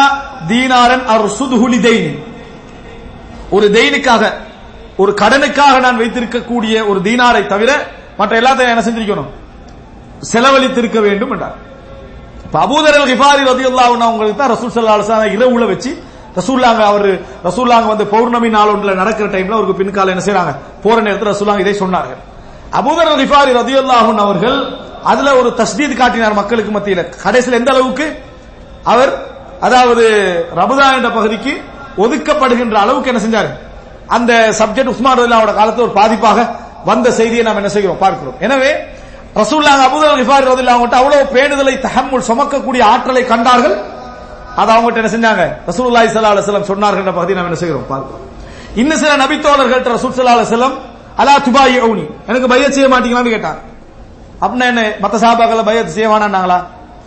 தீனாரன் அவர் சுதுகுலி தெய்னி ஒரு தெய்னுக்காக ஒரு கடனுக்காக நான் வைத்திருக்கக்கூடிய ஒரு தீனாரை தவிர மற்ற எல்லாத்தையும் என்ன செஞ்சிருக்கணும்? செலவழித்திருக்க வேண்டும் என்றார். அபூதர் அல் கிஃபாரி ரதியுல்லாஹு அன்ஹு உங்களுக்கு தான் ரசூல் சல்லா அலைஹி இரவுல வச்சு ரசூல்லாங்க அவர் ரசூல்லாங்க வந்து பௌர்ணமி நாள் ஒன்றுல நடக்கிற டைம்ல அவருக்கு பின்கால என்ன செய்யறாங்க போற நேரத்தில் ரசூல்லாங்க இதை சொன்னார்கள். அபூதர் அல் கிஃபாரி ரதியுல்லாஹு அவர்கள் அதுல ஒரு தஸ்தீத் காட்டினார் மக்களுக்கு மத்தியில். கடைசியில் எந்த அளவுக்கு? அவர் அதாவது ரபுதா என்ற பகுதிக்கு ஒதுக்கப்படுகின்ற அளவுக்கு என்ன செஞ்சாரு? அந்த சப்ஜெக்ட் உஸ்மான் ரலியல்லாஹு காலத்தில் ஒரு பாதிப்பாக வந்த செய்தியை நாம் என்ன செய்கிறோம்? பார்க்கிறோம். எனவே ரசூல்லாங்க அபுதல் கிஃபாரி ரலியல்லாஹு அவங்ககிட்ட அவ்வளவு பேணுதலை தஹம்முல் சுமக்கக்கூடிய ஆற்றலை கண்டார்கள். அதை அவங்ககிட்ட என்ன செஞ்சாங்க? ரசூலுல்லாஹி சல்லா அலுவலம் சொன்னார்கள் என்ற பகுதியை நாம் என்ன செய்கிறோம்? பார்க்கிறோம் இன்னும் சில நபித்தோழர்கள்ட்ட ரசூல் சல்லா அலுவலம் அலா அலா துபாயிஊனி எனக்கு பயத்து செய்ய மாட்டீங்களான்னு கேட்டாங்க அப்படின்னா என்ன? மத்த சஹாபாக்கள பயத்து செய்ய வேணாம்னாங்களா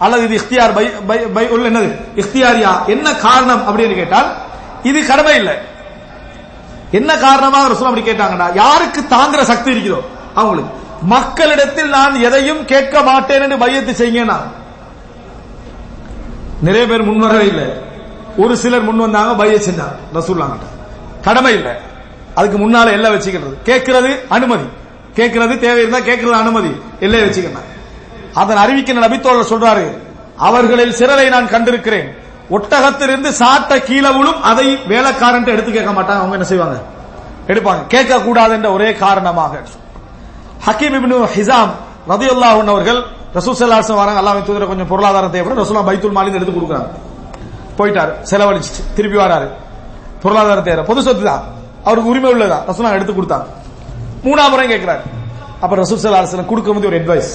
அல்லது இது இஃப்தியார் பை பை பை உள்ள என்னது? இஃப்தியாரியா என்ன காரணம்? அப்படின்னு கேட்டால் இது கடமை இல்லை. என்ன காரணமாக ரசூல் அப்படி கேட்டாங்கன்னா யாருக்கு தாங்குற சக்தி இருக்குதோ அவங்களுக்கு. மக்களிடத்தில் நான் எதையும் கேட்க மாட்டேன் என்று பையத்து செய்யுங்க நிறைய பேர் முன்வரவே இல்லை. ஒரு சிலர் முன் வந்தாங்க பைய செஞ்சாங்க. ரசூல்லாங்கிட்ட கடமை இல்லை. அதுக்கு முன்னால எல்லாம் வச்சுக்கிறது. கேட்கிறது அனுமதி. கேட்கிறது தேவை இருந்தா கேட்கிறது அனுமதி. எல்லையை வச்சுக்கணும். அதன் அறிவிக்க நபித்தோழர் சொல்றாரு அவர்களில் சிறரை நான் கண்டிருக்கிறேன். ஒட்டகத்திலிருந்து சாட்ட கீழே விழும் அதை வேலைக்காரன் எடுத்து கேட்க மாட்டாங்க. அவங்க என்ன செய்வாங்க? எடுப்பாங்க. கேட்க கூடாது என்ற ஒரே காரணமாக. ஹக்கீம் இப்னு ஹிசாம் ரதியுல்லாஹ் அவர்கள் ரசூல் ஸல்லல்லாஹு வராங்க. அல்லாஹ்வின் தூதர கொஞ்சம் பொருளாதாரம் தேவைப்படும். ரசூலா பைத்துல் மாலின் எடுத்து கொடுக்குறாங்க. போயிட்டாரு. செலவழிச்சு திருப்பி வராரு. பொருளாதார தேவை. பொது சொத்து தான். அவருக்கு உரிமை உள்ளதா? ரசூலா எடுத்து கொடுத்தாங்க. மூணாம் முறை கேட்கிறாரு அப்ப ரசூல் சல்லா அலுவலம் கொடுக்க முந்தி ஒரு அட்வைஸ்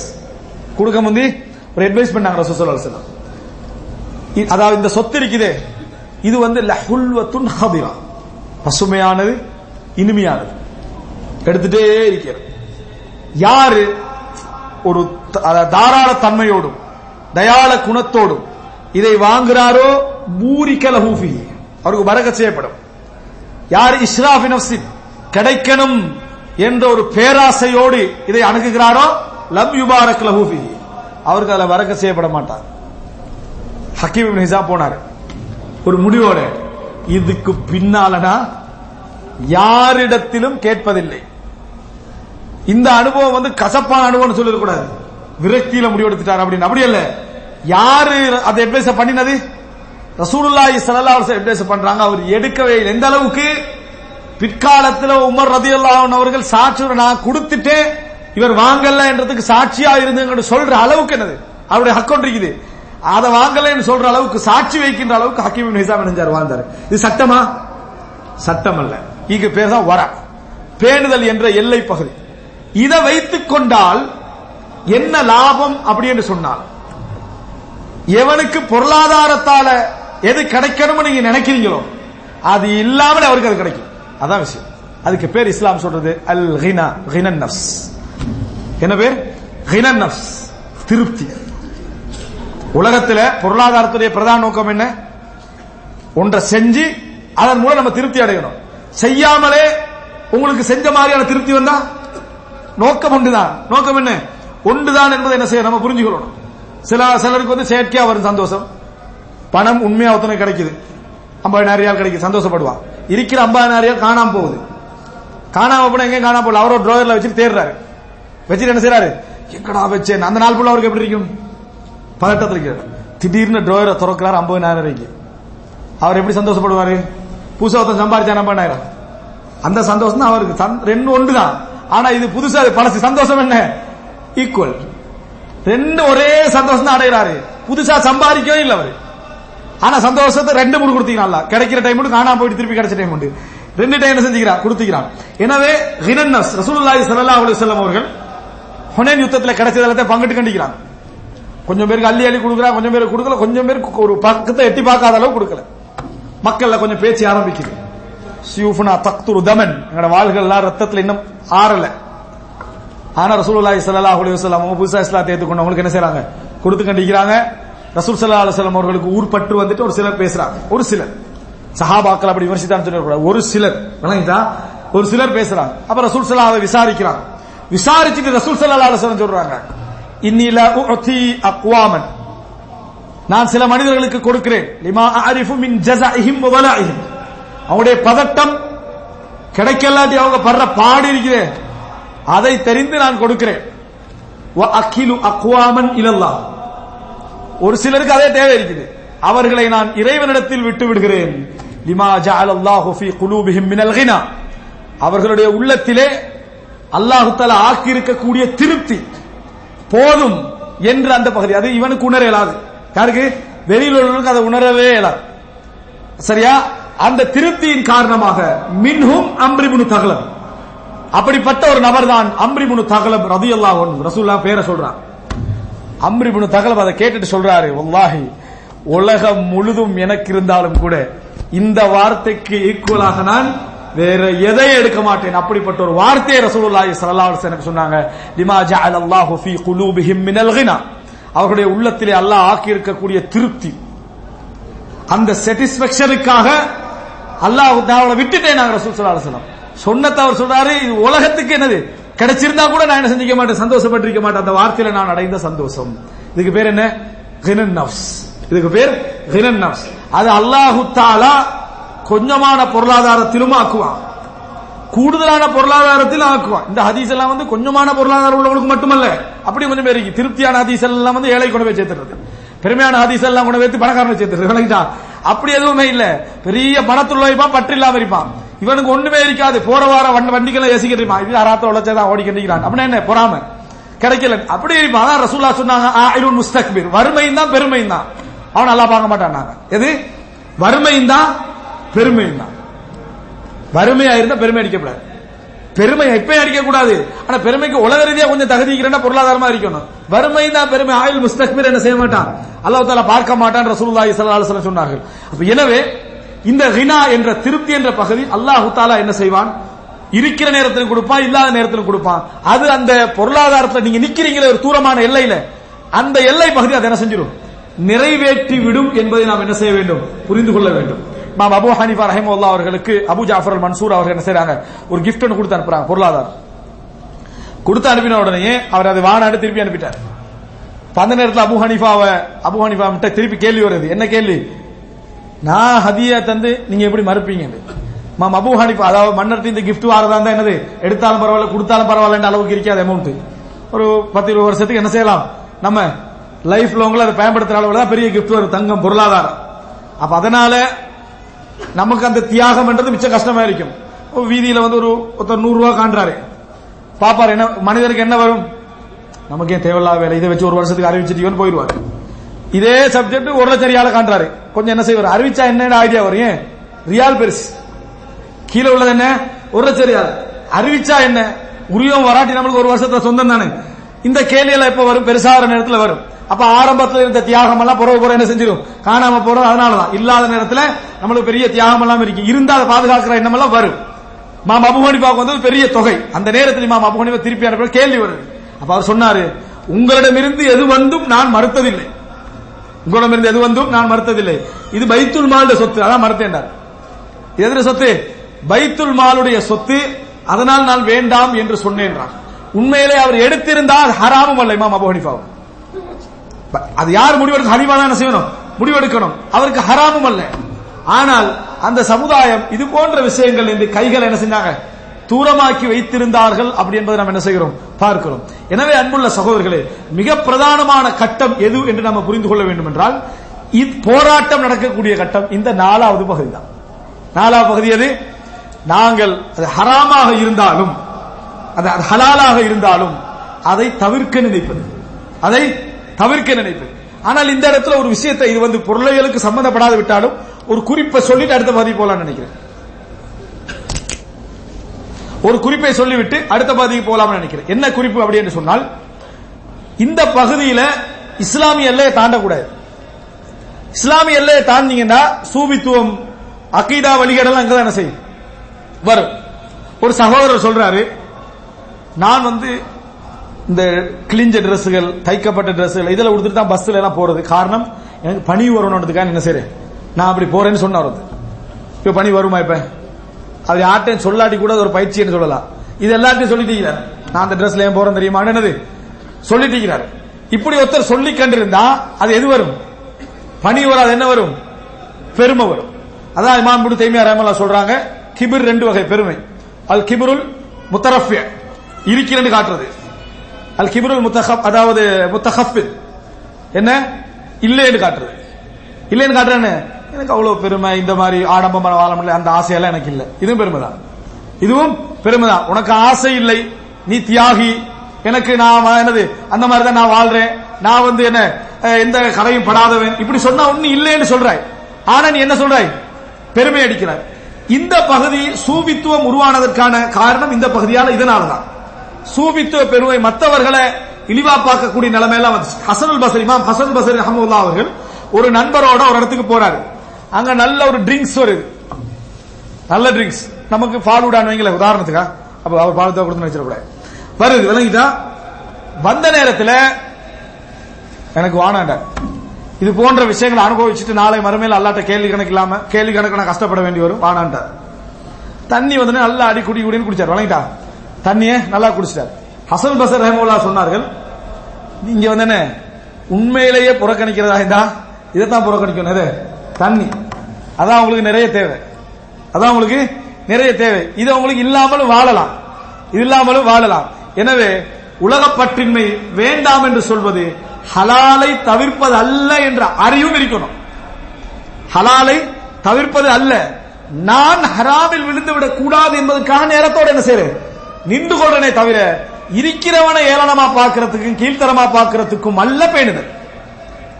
கொடுக்க முந்தி ஒரு அட்வைஸ் பண்ணாங்க ரசூல் சல்லா அலுவலம் இ- அதாவது இந்த சொத்து இருக்குதே. இது வந்து லஹுல்வத்துன் ஹதிரா. பசுமையானது இனிமையானது. எடுத்துட்டே இருக்கிறது. யாரு? ஒரு த- தாராள தன்மையோடும் தயாள குணத்தோடும் இதை வாங்குறாரோ? பூரிக்க லஹூஃபி அவருக்கு வரக செய்யப்படும். யார் இஸ்ராஃபி கிடைக்கணும் என்ற ஒரு பேராசையோடு இதை அணுகுகிறாரோ? லம் யுபாரக் லஹூஃபி அவருக்கு அதில் வரக்க செய்யப்பட மாட்டார். ஹக்கீம் இப்னு போனார். ஒரு முடிவோட இதுக்கு பின்னாலனா யாரிடத்திலும் கேட்பதில்லை. இந்த அனுபவம் வந்து கசப்பான அனுபவம் சொல்லிடக்கூடாது விரக்தியில முடிவெடுத்துட்டார் அப்படின்னு. அப்படி இல்ல யாரு அதை அட்வைஸ் பண்ணினது? ரசூலுல்லாஹி ஸல்லல்லாஹு அலைஹி வஸல்லம் பண்றாங்க. அவர் எடுக்கவே இல்லை. எந்த அளவுக்கு? பிற்காலத்தில் உமர் ரதி அவர்கள் சாட்சியோட நான் கொடுத்துட்டேன். இவர் வாங்கல என்றதுக்கு சாட்சியா இருந்துங்கன்னு சொல்ற அளவுக்கு என்னது? அவருடைய ஹக்கம் இருக்குது. அதை வாங்கலைன்னு சொல்ற அளவுக்கு சாட்சி வைக்கின்ற அளவுக்கு ஹக்கீம் நிசாம் நெஞ்சார் நினைஞ்சார் வாழ்ந்தார். இது சட்டமா? சட்டம் அல்ல இங்கு பேர் தான் வர. பேணுதல் என்ற எல்லை பகுதி. இதை வைத்துக் கொண்டால் என்ன லாபம் அப்படின்னு சொன்னால் எவனுக்கு பொருளாதாரத்தால எது கிடைக்கணும்னு நீங்க நினைக்கிறீங்களோ அது இல்லாமல் அவருக்கு அது கிடைக்கும். அதான் விஷயம். அதுக்கு பேர் இஸ்லாம் சொல்றது அல் ஹினா ஹினன் நஃப்ஸ் என்ன பேர்? ஹினன் நஃப்ஸ் திருப்தி. உலகத்தில் பொருளாதாரத்துடைய பிரதான நோக்கம் என்ன? ஒன்றை செஞ்சு அதன் மூலம் நம்ம திருப்தி அடையணும். செய்யாமலே உங்களுக்கு செஞ்ச மாதிரியான திருப்தி வந்தா நோக்கம் ஒன்றுதான் நோக்கம் என்ன? ஒன்றுதான் என்பதை என்ன செய்ய நம்ம புரிஞ்சுக்கணும் சில சிலருக்கு வந்து செயற்கையா வரும் சந்தோஷம். பணம் உண்மையா ஒருத்தனை கிடைக்குது. ஐம்பதாயிரம் ரியால் கிடைக்குது. சந்தோஷப்படுவான். இருக்கிற ஐம்பதாயிரம் காணாம போகுது. காணாம போனா எங்க காணாம போகல. அவரோட ட்ரோயர்ல வச்சுட்டு தேடுறாரு. வச்சுட்டு என்ன செய்யறாரு எங்கடா வச்சேன்? அந்த நாள் ஃபுல்லா அவருக்கு எப்படி இருக்கும்? பதட்டத்தில் இருக்கிறார். திடீர்னு ட்ராயரை திறக்கிறார் ஐம்பதாயிரம் ரூபாய்க்கு. அவர் எப்படி சந்தோஷப்படுவாரு? புதுசா ஒருத்தன் சம்பாதிச்சா ஐம்பதாயிரம் அந்த சந்தோஷம் தான் அவருக்கு. ரெண்டு ஒன்று தான் ஆனா இது புதுசா பழசு. சந்தோஷம் என்ன? ஈக்குவல் ரெண்டு ஒரே சந்தோஷம் தான் அடைகிறாரு. புதுசா சம்பாதிக்கவே இல்லை அவரு. ஆனா சந்தோஷத்தை ரெண்டு மூணு கொடுத்தீங்களா கிடைக்கிற டைம் மட்டும் காணாம போயிட்டு திருப்பி கிடைச்ச டைம் உண்டு. ரெண்டு டைம் என்ன செஞ்சுக்கிறான் கொடுத்துக்கிறான். எனவே ஹினன்னஸ் ரசூலுல்லாஹி ஸல்லல்லாஹு அலைஹி வஸல்லம் அவர்கள் ஹுனைன் யுத்தத்தில் கிடைச்சது எல்லாத்தையும் பங்கிட்டு கண்டிக்கிறான். கொஞ்சம் பேருக்கு அள்ளி அள்ளி கொடுக்குறான் கொஞ்சம் பேருக்கு கொடுக்கல கொஞ்சம் பேருக்கு ஒரு பக்கத்தை எட்டி பார்க்காத அளவு கொடுக்கல. மக்கள்ல கொஞ்சம் பேச்சு ஆரம்பிக்குது. சியூஃபுனா தக்துரு தமன். எங்களோட எல்லாம் ரத்தத்துல இன்னும் ஆறல. ஆனா ரசூலுல்லாஹி ஸல்லல்லாஹு அலைஹி வஸல்லம் அவங்க புதுசா இஸ்லாத்தை ஏத்துக்கொண்டவங்களுக்கு என்ன செய்றாங்க? கொடுத்து கண்டிக்கிறாங்க. ரசூல் ஸல்லல்லாஹு அலைஹி வஸல்லம் அவர்களுக்கு ஊர் பற்று வந்துட்டு ஒரு சிலர் பேசுறாங்க. ஒரு சிலர். சஹாபாக்கள் அப்படி விமர்சித்தான்னு சொல்லக்கூடாது ஒரு சிலர். விளங்கிட்டா? ஒரு சிலர் பேசுறாங்க. அப்ப ரசூல் ஸல்லல்லாஹு அதை விசாரிக்கிறாங்க. விசாரிச்சுட்டு ரசூல் ஸல்லல்லாஹு அலைஹி வஸல்லம் சொல்றாங்க. இன்னில உஅதி அக்வாமன். நான் சில மனிதர்களுக்கு கொடுக்கிறேன். லிமா அரிஃபு மின் ஜஸஇஹிம் வ வலாஇஹிம். அவங்களுடைய பதட்டம் கிடைக்கலாட்டி அவங்க படுற பாடு இருக்கிறேன் அதை தெரிந்து நான் கொடுக்கிறேன். அக்கிலு அக்வாமன் ஒரு சிலருக்கு அதே தேவை இருக்குது. அவர்களை நான் இறைவனிடத்தில் விட்டு விடுகிறேன். லிமா ஜஅலல்லாஹு ஃபீ குலூபிஹிம் மினல் கினா. அவர்களுடைய உள்ளத்திலே அல்லாஹு தஆலா ஆக்கி இருக்கக்கூடிய திருப்தி போதும் என்று அந்த பகுதி. அது இவனுக்கு உணர இயலாது யாருக்கு? வெளியில் உள்ளவர்களுக்கு அதை உணரவே இயலாது. சரியா? அந்த திருப்தியின் காரணமாக மின்ஹும் அம்ரிபுனு தகலம். அப்படிப்பட்ட ஒரு நபர் தான் அம்ரிபுனு தகலம் ரதியல்லாஹு அன்ஹு. ரசூல்லா பேரை சொல்றான். அம்ரிபுனு தகலம் அதை கேட்டுட்டு சொல்றாரு உல்லாஹி உலகம் முழுதும் எனக்கு இருந்தாலும் கூட இந்த வார்த்தைக்கு ஈக்குவலாக நான் வேற எதை எடுக்க மாட்டேன். அப்படிப்பட்ட ஒரு வார்த்தையை ரசூலுல்லாஹி ஸல்லல்லாஹு அலைஹி வஸல்லம் எனக்கு சொன்னாங்க? லிமா ஜஅலல்லாஹு ஃபீ குலூபிஹிம் மினல் கினா. அவர்களுடைய உள்ளத்திலே அல்லாஹ் ஆக்கி இருக்கக்கூடிய திருப்தி. அந்த சாட்டிஸ்பேக்ஷனுக்காக அல்லாஹ் அவளை விட்டுட்டேன் நாங்க ரசூல் சொல்லா அலுவலம் சொன்னத்தை அவர் சொல்றாரு இது உலகத்துக்கு என்னது? கிடைச்சிருந்தா கூட நான் என்ன செஞ்சிக்க மாட்டேன் சந்தோஷப்பட்டிருக்க மாட்டேன். அந்த வார்த்தையில நான் அடைந்த சந்தோஷம். இதுக்கு பேர் என்ன? கினன் இதுக்கு பேர் கினன் அது அல்லாஹு தாலா கொஞ்சமான பொருளாதாரத்திலும் ஆக்குவான். கூடுதலான பொருளாதாரத்தில் ஆக்குவான். இந்த ஹதீஸ் எல்லாம் வந்து கொஞ்சமான பொருளாதாரம் உள்ளவங்களுக்கு மட்டுமல்ல. அப்படி கொஞ்சம் பேருக்கு திருப்தியான ஹதீஸ் எல்லாம் வந்து ஏழை கொண்டு போய் சேர்த்துறது பெருமையான ஹதீஸ் எல்லாம் கொண்டு வைத்து பணக்காரனை சேர்த்துறது விளங்கிட்டா அப்படி எதுவுமே இல்ல. பெரிய பணத்துள்ள இருப்பான் பற்று இல்லாம இருப்பான். இவனுக்கு ஒண்ணுமே இருக்காது. போற வார வண்டி வண்டிகளை ஏசிக்கிட்டு இருப்பான். இது அராத்த உழைச்சதான் ஓடி கண்டிக்கிறான் அப்படின்னா என்ன? பொறாம. கிடைக்கல. அப்படி இருப்பான். அதான் ரசூல்லா சொன்னாங்க ஆயிரம் முஸ்தக்பீர். வறுமையும் தான் பெருமையும் தான். அவன் நல்லா பார்க்க மாட்டான் நாங்க. எது? வறுமையும் தான் பெருமையும் தான். வறுமையா இருந்தா பெருமை அடிக்கப்படாது பெருமை எப்பயும் அடிக்க கூடாது ஆனா பெருமைக்கு உலக ரீதியா கொஞ்சம் தகுதிக்கிறேன்னா பொருளாதாரமா இருக்கணும். வறுமை தான் பெருமை. ஆயுள் முஸ்தக்மீர் என்ன செய்ய மாட்டான்? அல்லாஹ் தாலா பார்க்க மாட்டான் ரசூல்லா ஸல்லல்லாஹு சொன்னார்கள். அப்ப எனவே இந்த ஹினா என்ற திருப்தி என்ற பகுதி அல்லாஹு தாலா என்ன செய்வான்? இருக்கிற நேரத்திலும் கொடுப்பான் இல்லாத நேரத்திலும் கொடுப்பான். அது அந்த பொருளாதாரத்தில் நீங்க நிக்கிறீங்களே ஒரு தூரமான எல்லையில அந்த எல்லை பகுதி அதை என்ன செஞ்சிடும் நிறைவேற்றி விடும் என்பதை நாம் என்ன செய்ய வேண்டும்? புரிந்து கொள்ள வேண்டும். மாம் அபு ஹனிஃபா ரஹிமுல்லா அவர்களுக்கு அபு ஜாஃபர் அல் மன்சூர் அவர்கள் என்ன செய்றாங்க? ஒரு கிஃப்ட் ஒன்று கொடுத்து அனுப்புறாங்க பொருளாதாரம். கொடுத்து அனுப்பின உடனே அவர் அதை வானாடு திருப்பி அனுப்பிட்டார். அப்ப அந்த நேரத்தில் அபு ஹனிஃபாவை அபு ஹனிஃபா கிட்ட திருப்பி கேள்வி வருது. என்ன கேள்வி? நான் ஹதியா தந்து நீங்க எப்படி மறுப்பீங்க? மாம் அபு ஹனிஃபா அதாவது மன்னர் இந்த கிஃப்ட் வாரதா இருந்தா என்னது? எடுத்தாலும் பரவாயில்ல கொடுத்தாலும் பரவாயில்ல அளவுக்கு இருக்காது அமௌண்ட் ஒரு பத்து இருபது வருஷத்துக்கு என்ன செய்யலாம்? நம்ம லைஃப் லாங்ல அதை பயன்படுத்துற அளவுல தான் பெரிய கிஃப்ட் வரும். தங்கம் பொருளாதாரம். அப்ப அதனால நமக்கு அந்த தியாகம் என்றது மிச்சம் கஷ்டமா இருக்கும் வீதியில வந்து ஒரு ஒருத்தர் நூறு ரூபாய் காண்றாரு. பாப்பாரு என்ன மனிதருக்கு என்ன வரும்? நமக்கு ஏன் தேவையில்லாத வேலை. இதை வச்சு ஒரு வருஷத்துக்கு அறிவிச்சிட்டீங்கன்னு போயிடுவார். இதே சப்ஜெக்ட் ஒரு லட்சம் ரியால காண்றாரு. கொஞ்சம் என்ன செய்வார்? அறிவிச்சா என்ன ஐடியா வரும்? ரியால் பெருசு. கீழே உள்ளது என்ன? ஒரு லட்சம் ரியால் அறிவிச்சா என்ன? உரியம் வராட்டி நம்மளுக்கு ஒரு வருஷத்துல சொந்தம் தானே. இந்த கேள்வியில எப்ப வரும்? பெருசாகிற நேரத்தில் வரும். அப்ப ஆரம்பத்தில் இருந்த தியாகம் எல்லாம் புறவு புற என்ன செஞ்சிடும் காணாம போறோம் அதனாலதான். இல்லாத நேரத்தில் நம்மளுக்கு பெரிய தியாகம் எல்லாம் இருக்கு. இருந்தா அதை பாதுகாக்கிற எண்ணம் எல்லாம் வரும். மாம் அபு ஹனிஃபாவுக்கு வந்து பெரிய தொகை. அந்த நேரத்தில் மாம் அபு திருப்பி அனுப்ப கேள்வி வருது. அப்ப அவர் சொன்னாரு உங்களிடமிருந்து எது வந்தும் நான் மறுத்ததில்லை. உங்களிடமிருந்து எது வந்தும் நான் மறுத்ததில்லை. இது பைத்துல் மாலுடைய சொத்து. அதான் மறுத்தேன்டார். எதிர சொத்து? பைத்துல் மாலுடைய சொத்து. அதனால் நான் வேண்டாம் என்று சொன்னேன் உண்மையிலே அவர் எடுத்திருந்தால் ஹராமும் அல்ல இமாம் அபு அது யார் முடிவெடுக்க ஹனிஃபா தான் என்ன செய்யணும்? முடிவெடுக்கணும். அவருக்கு ஹராமும் அல்ல. ஆனால் அந்த சமுதாயம் இது போன்ற விஷயங்கள் என்று கைகள் என்ன செஞ்சாங்க? தூரமாக்கி வைத்திருந்தார்கள் அப்படி என்பதை நாம் என்ன செய்கிறோம்? பார்க்கிறோம். எனவே அன்புள்ள சகோதரர்களே மிக பிரதானமான கட்டம் எது என்று நாம் புரிந்து கொள்ள வேண்டும் என்றால் போராட்டம் நடக்கக்கூடிய கட்டம் இந்த நாலாவது பகுதி தான் நாலாவது பகுதி அது நாங்கள் அது ஹராமாக இருந்தாலும் அது ஹலாலாக இருந்தாலும் அதை தவிர்க்க நினைப்பது. அதை தவிர்க்க நினைப்பேன் ஆனால் இந்த இடத்துல ஒரு விஷயத்தை இது வந்து பொருளைகளுக்கு சம்பந்தப்படாது விட்டாலும் ஒரு குறிப்பை சொல்லிட்டு அடுத்த பாதி போலாம் நினைக்கிறேன். ஒரு குறிப்பை சொல்லிவிட்டு அடுத்த பாதிக்கு போலாம்னு நினைக்கிறேன். என்ன குறிப்பு அப்படி என்று சொன்னால் இந்த பகுதியில இஸ்லாமிய எல்லையை தாண்டக்கூடாது. இஸ்லாமிய எல்லையை தாண்டிங்கன்னா சூபித்துவம் அகீதா வழிகடெல்லாம் அங்கதான் என்ன செய்யும்? வரும். ஒரு சகோதரர் சொல்றாரு நான் வந்து இந்த கிழிஞ்ச டிரெஸ்ஸுகள் தைக்கப்பட்ட டிரெஸ்ஸுகள் இதில் கொடுத்துட்டு தான் பஸ்ஸில் எல்லாம் போறது. காரணம் எனக்கு பனி வரணுன்றதுக்காக என்ன செய்றேன்? நான் அப்படி போறேன்னு சொன்னார் இப்போ இப்ப பனி வருமா இப்ப? அது யார்ட்டையும் சொல்லாட்டி கூட ஒரு பயிற்சின்னு சொல்லலாம். இது எல்லாத்தையும் சொல்லிட்டீங்க நான் அந்த ட்ரெஸ்ல ஏன் போறேன் தெரியுமா? என்னது? சொல்லிட்டீங்க இப்படி ஒருத்தர் சொல்லி கண்டிருந்தா அது எது வரும்? பணி வராது என்ன வரும்? பெருமை வரும். அதான் இமாம் முடு தைமியா ரஹமல்லா சொல்றாங்க கிபிர் ரெண்டு வகை பெருமை. அல் கிபிருல் முத்தரஃபிய இருக்கிறன்னு காட்டுறது. அல் கிபிருல் முத்தஹப் அதாவது முத்தஹஃபித் என்ன? இல்லைன்னு காட்டுறது. இல்லைன்னு காட்டுறேன்னு எனக்கு அவ்வளவு பெருமை இந்த மாதிரி ஆடம்பரம் வாழ முடியல அந்த ஆசையெல்லாம் எனக்கு இல்லை. இதுவும் பெருமை தான் இதுவும் பெருமை தான் உனக்கு ஆசை இல்லை நீ தியாகி. எனக்கு நான் என்னது அந்த மாதிரி தான் நான் வாழ்றேன். நான் வந்து என்ன எந்த கதையும் படாதவன். இப்படி சொன்னா ஒண்ணு இல்லைன்னு சொல்றாய். ஆனா நீ என்ன சொல்றாய்? பெருமை அடிக்கிறாய். இந்த பகுதி சூபித்துவம் உருவானதற்கான காரணம் இந்த பகுதியால இதனாலதான். சூபித்துவ பெருமை மற்றவர்களை இழிவா பார்க்கக்கூடிய நிலைமையெல்லாம் வந்துச்சு ஹசனுல் பசர் இமாம் ஹசன் பசரி ரஹமுல்லா அவர்கள் ஒரு நண்பரோட ஒரு இடத்துக்கு போறாரு. அங்க நல்ல ஒரு ட்ரிங்க்ஸ் வருது நல்ல ட்ரிங்க்ஸ் நமக்கு ஃபாலூடான்னு வைங்கள உதாரணத்துக்கா? அப்ப அவர் பாலத்தை கொடுத்து வச்சிடக்கூடாது வருது விளங்கிட்டா? வந்த நேரத்தில் எனக்கு வானாண்டார் இது போன்ற விஷயங்களை அனுபவிச்சுட்டு நாளை மறுமையில் அல்லாட்ட கேள்வி கணக்கு இல்லாம கேள்வி கணக்கு நான் கஷ்டப்பட வேண்டி வரும். வானாண்டார் தண்ணி வந்து நல்லா அடி குடி குடின்னு குடிச்சார். வணங்கிட்டா தண்ணியே நல்லா குடிச்சிட்டார். ஹசன் பசர் ரஹமுல்லா சொன்னார்கள் இங்க வந்து என்ன உண்மையிலேயே புறக்கணிக்கிறதா இருந்தா இதைத்தான் புறக்கணிக்கணும். எது? தண்ணி. அதான் உங்களுக்கு நிறைய தேவை. அதான் உங்களுக்கு நிறைய தேவை. இது உங்களுக்கு இல்லாமலும் வாழலாம். இது இல்லாமலும் வாழலாம். எனவே உலகப்பற்றின்மை வேண்டாம் என்று சொல்வது ஹலாலை தவிர்ப்பது அல்ல என்ற அறிவும் இருக்கணும். ஹலாலை தவிர்ப்பது அல்ல. நான் ஹராமில் விழுந்து விடக் கூடாது என்பதற்காக நேரத்தோட என்ன செய்யறேன் நின்று கொள்றனே தவிர இருக்கிறவனை ஏளனமா பார்க்கறதுக்கும் கீழ்த்தரமா பார்க்கறதுக்கும் அல்ல பேணுதல்.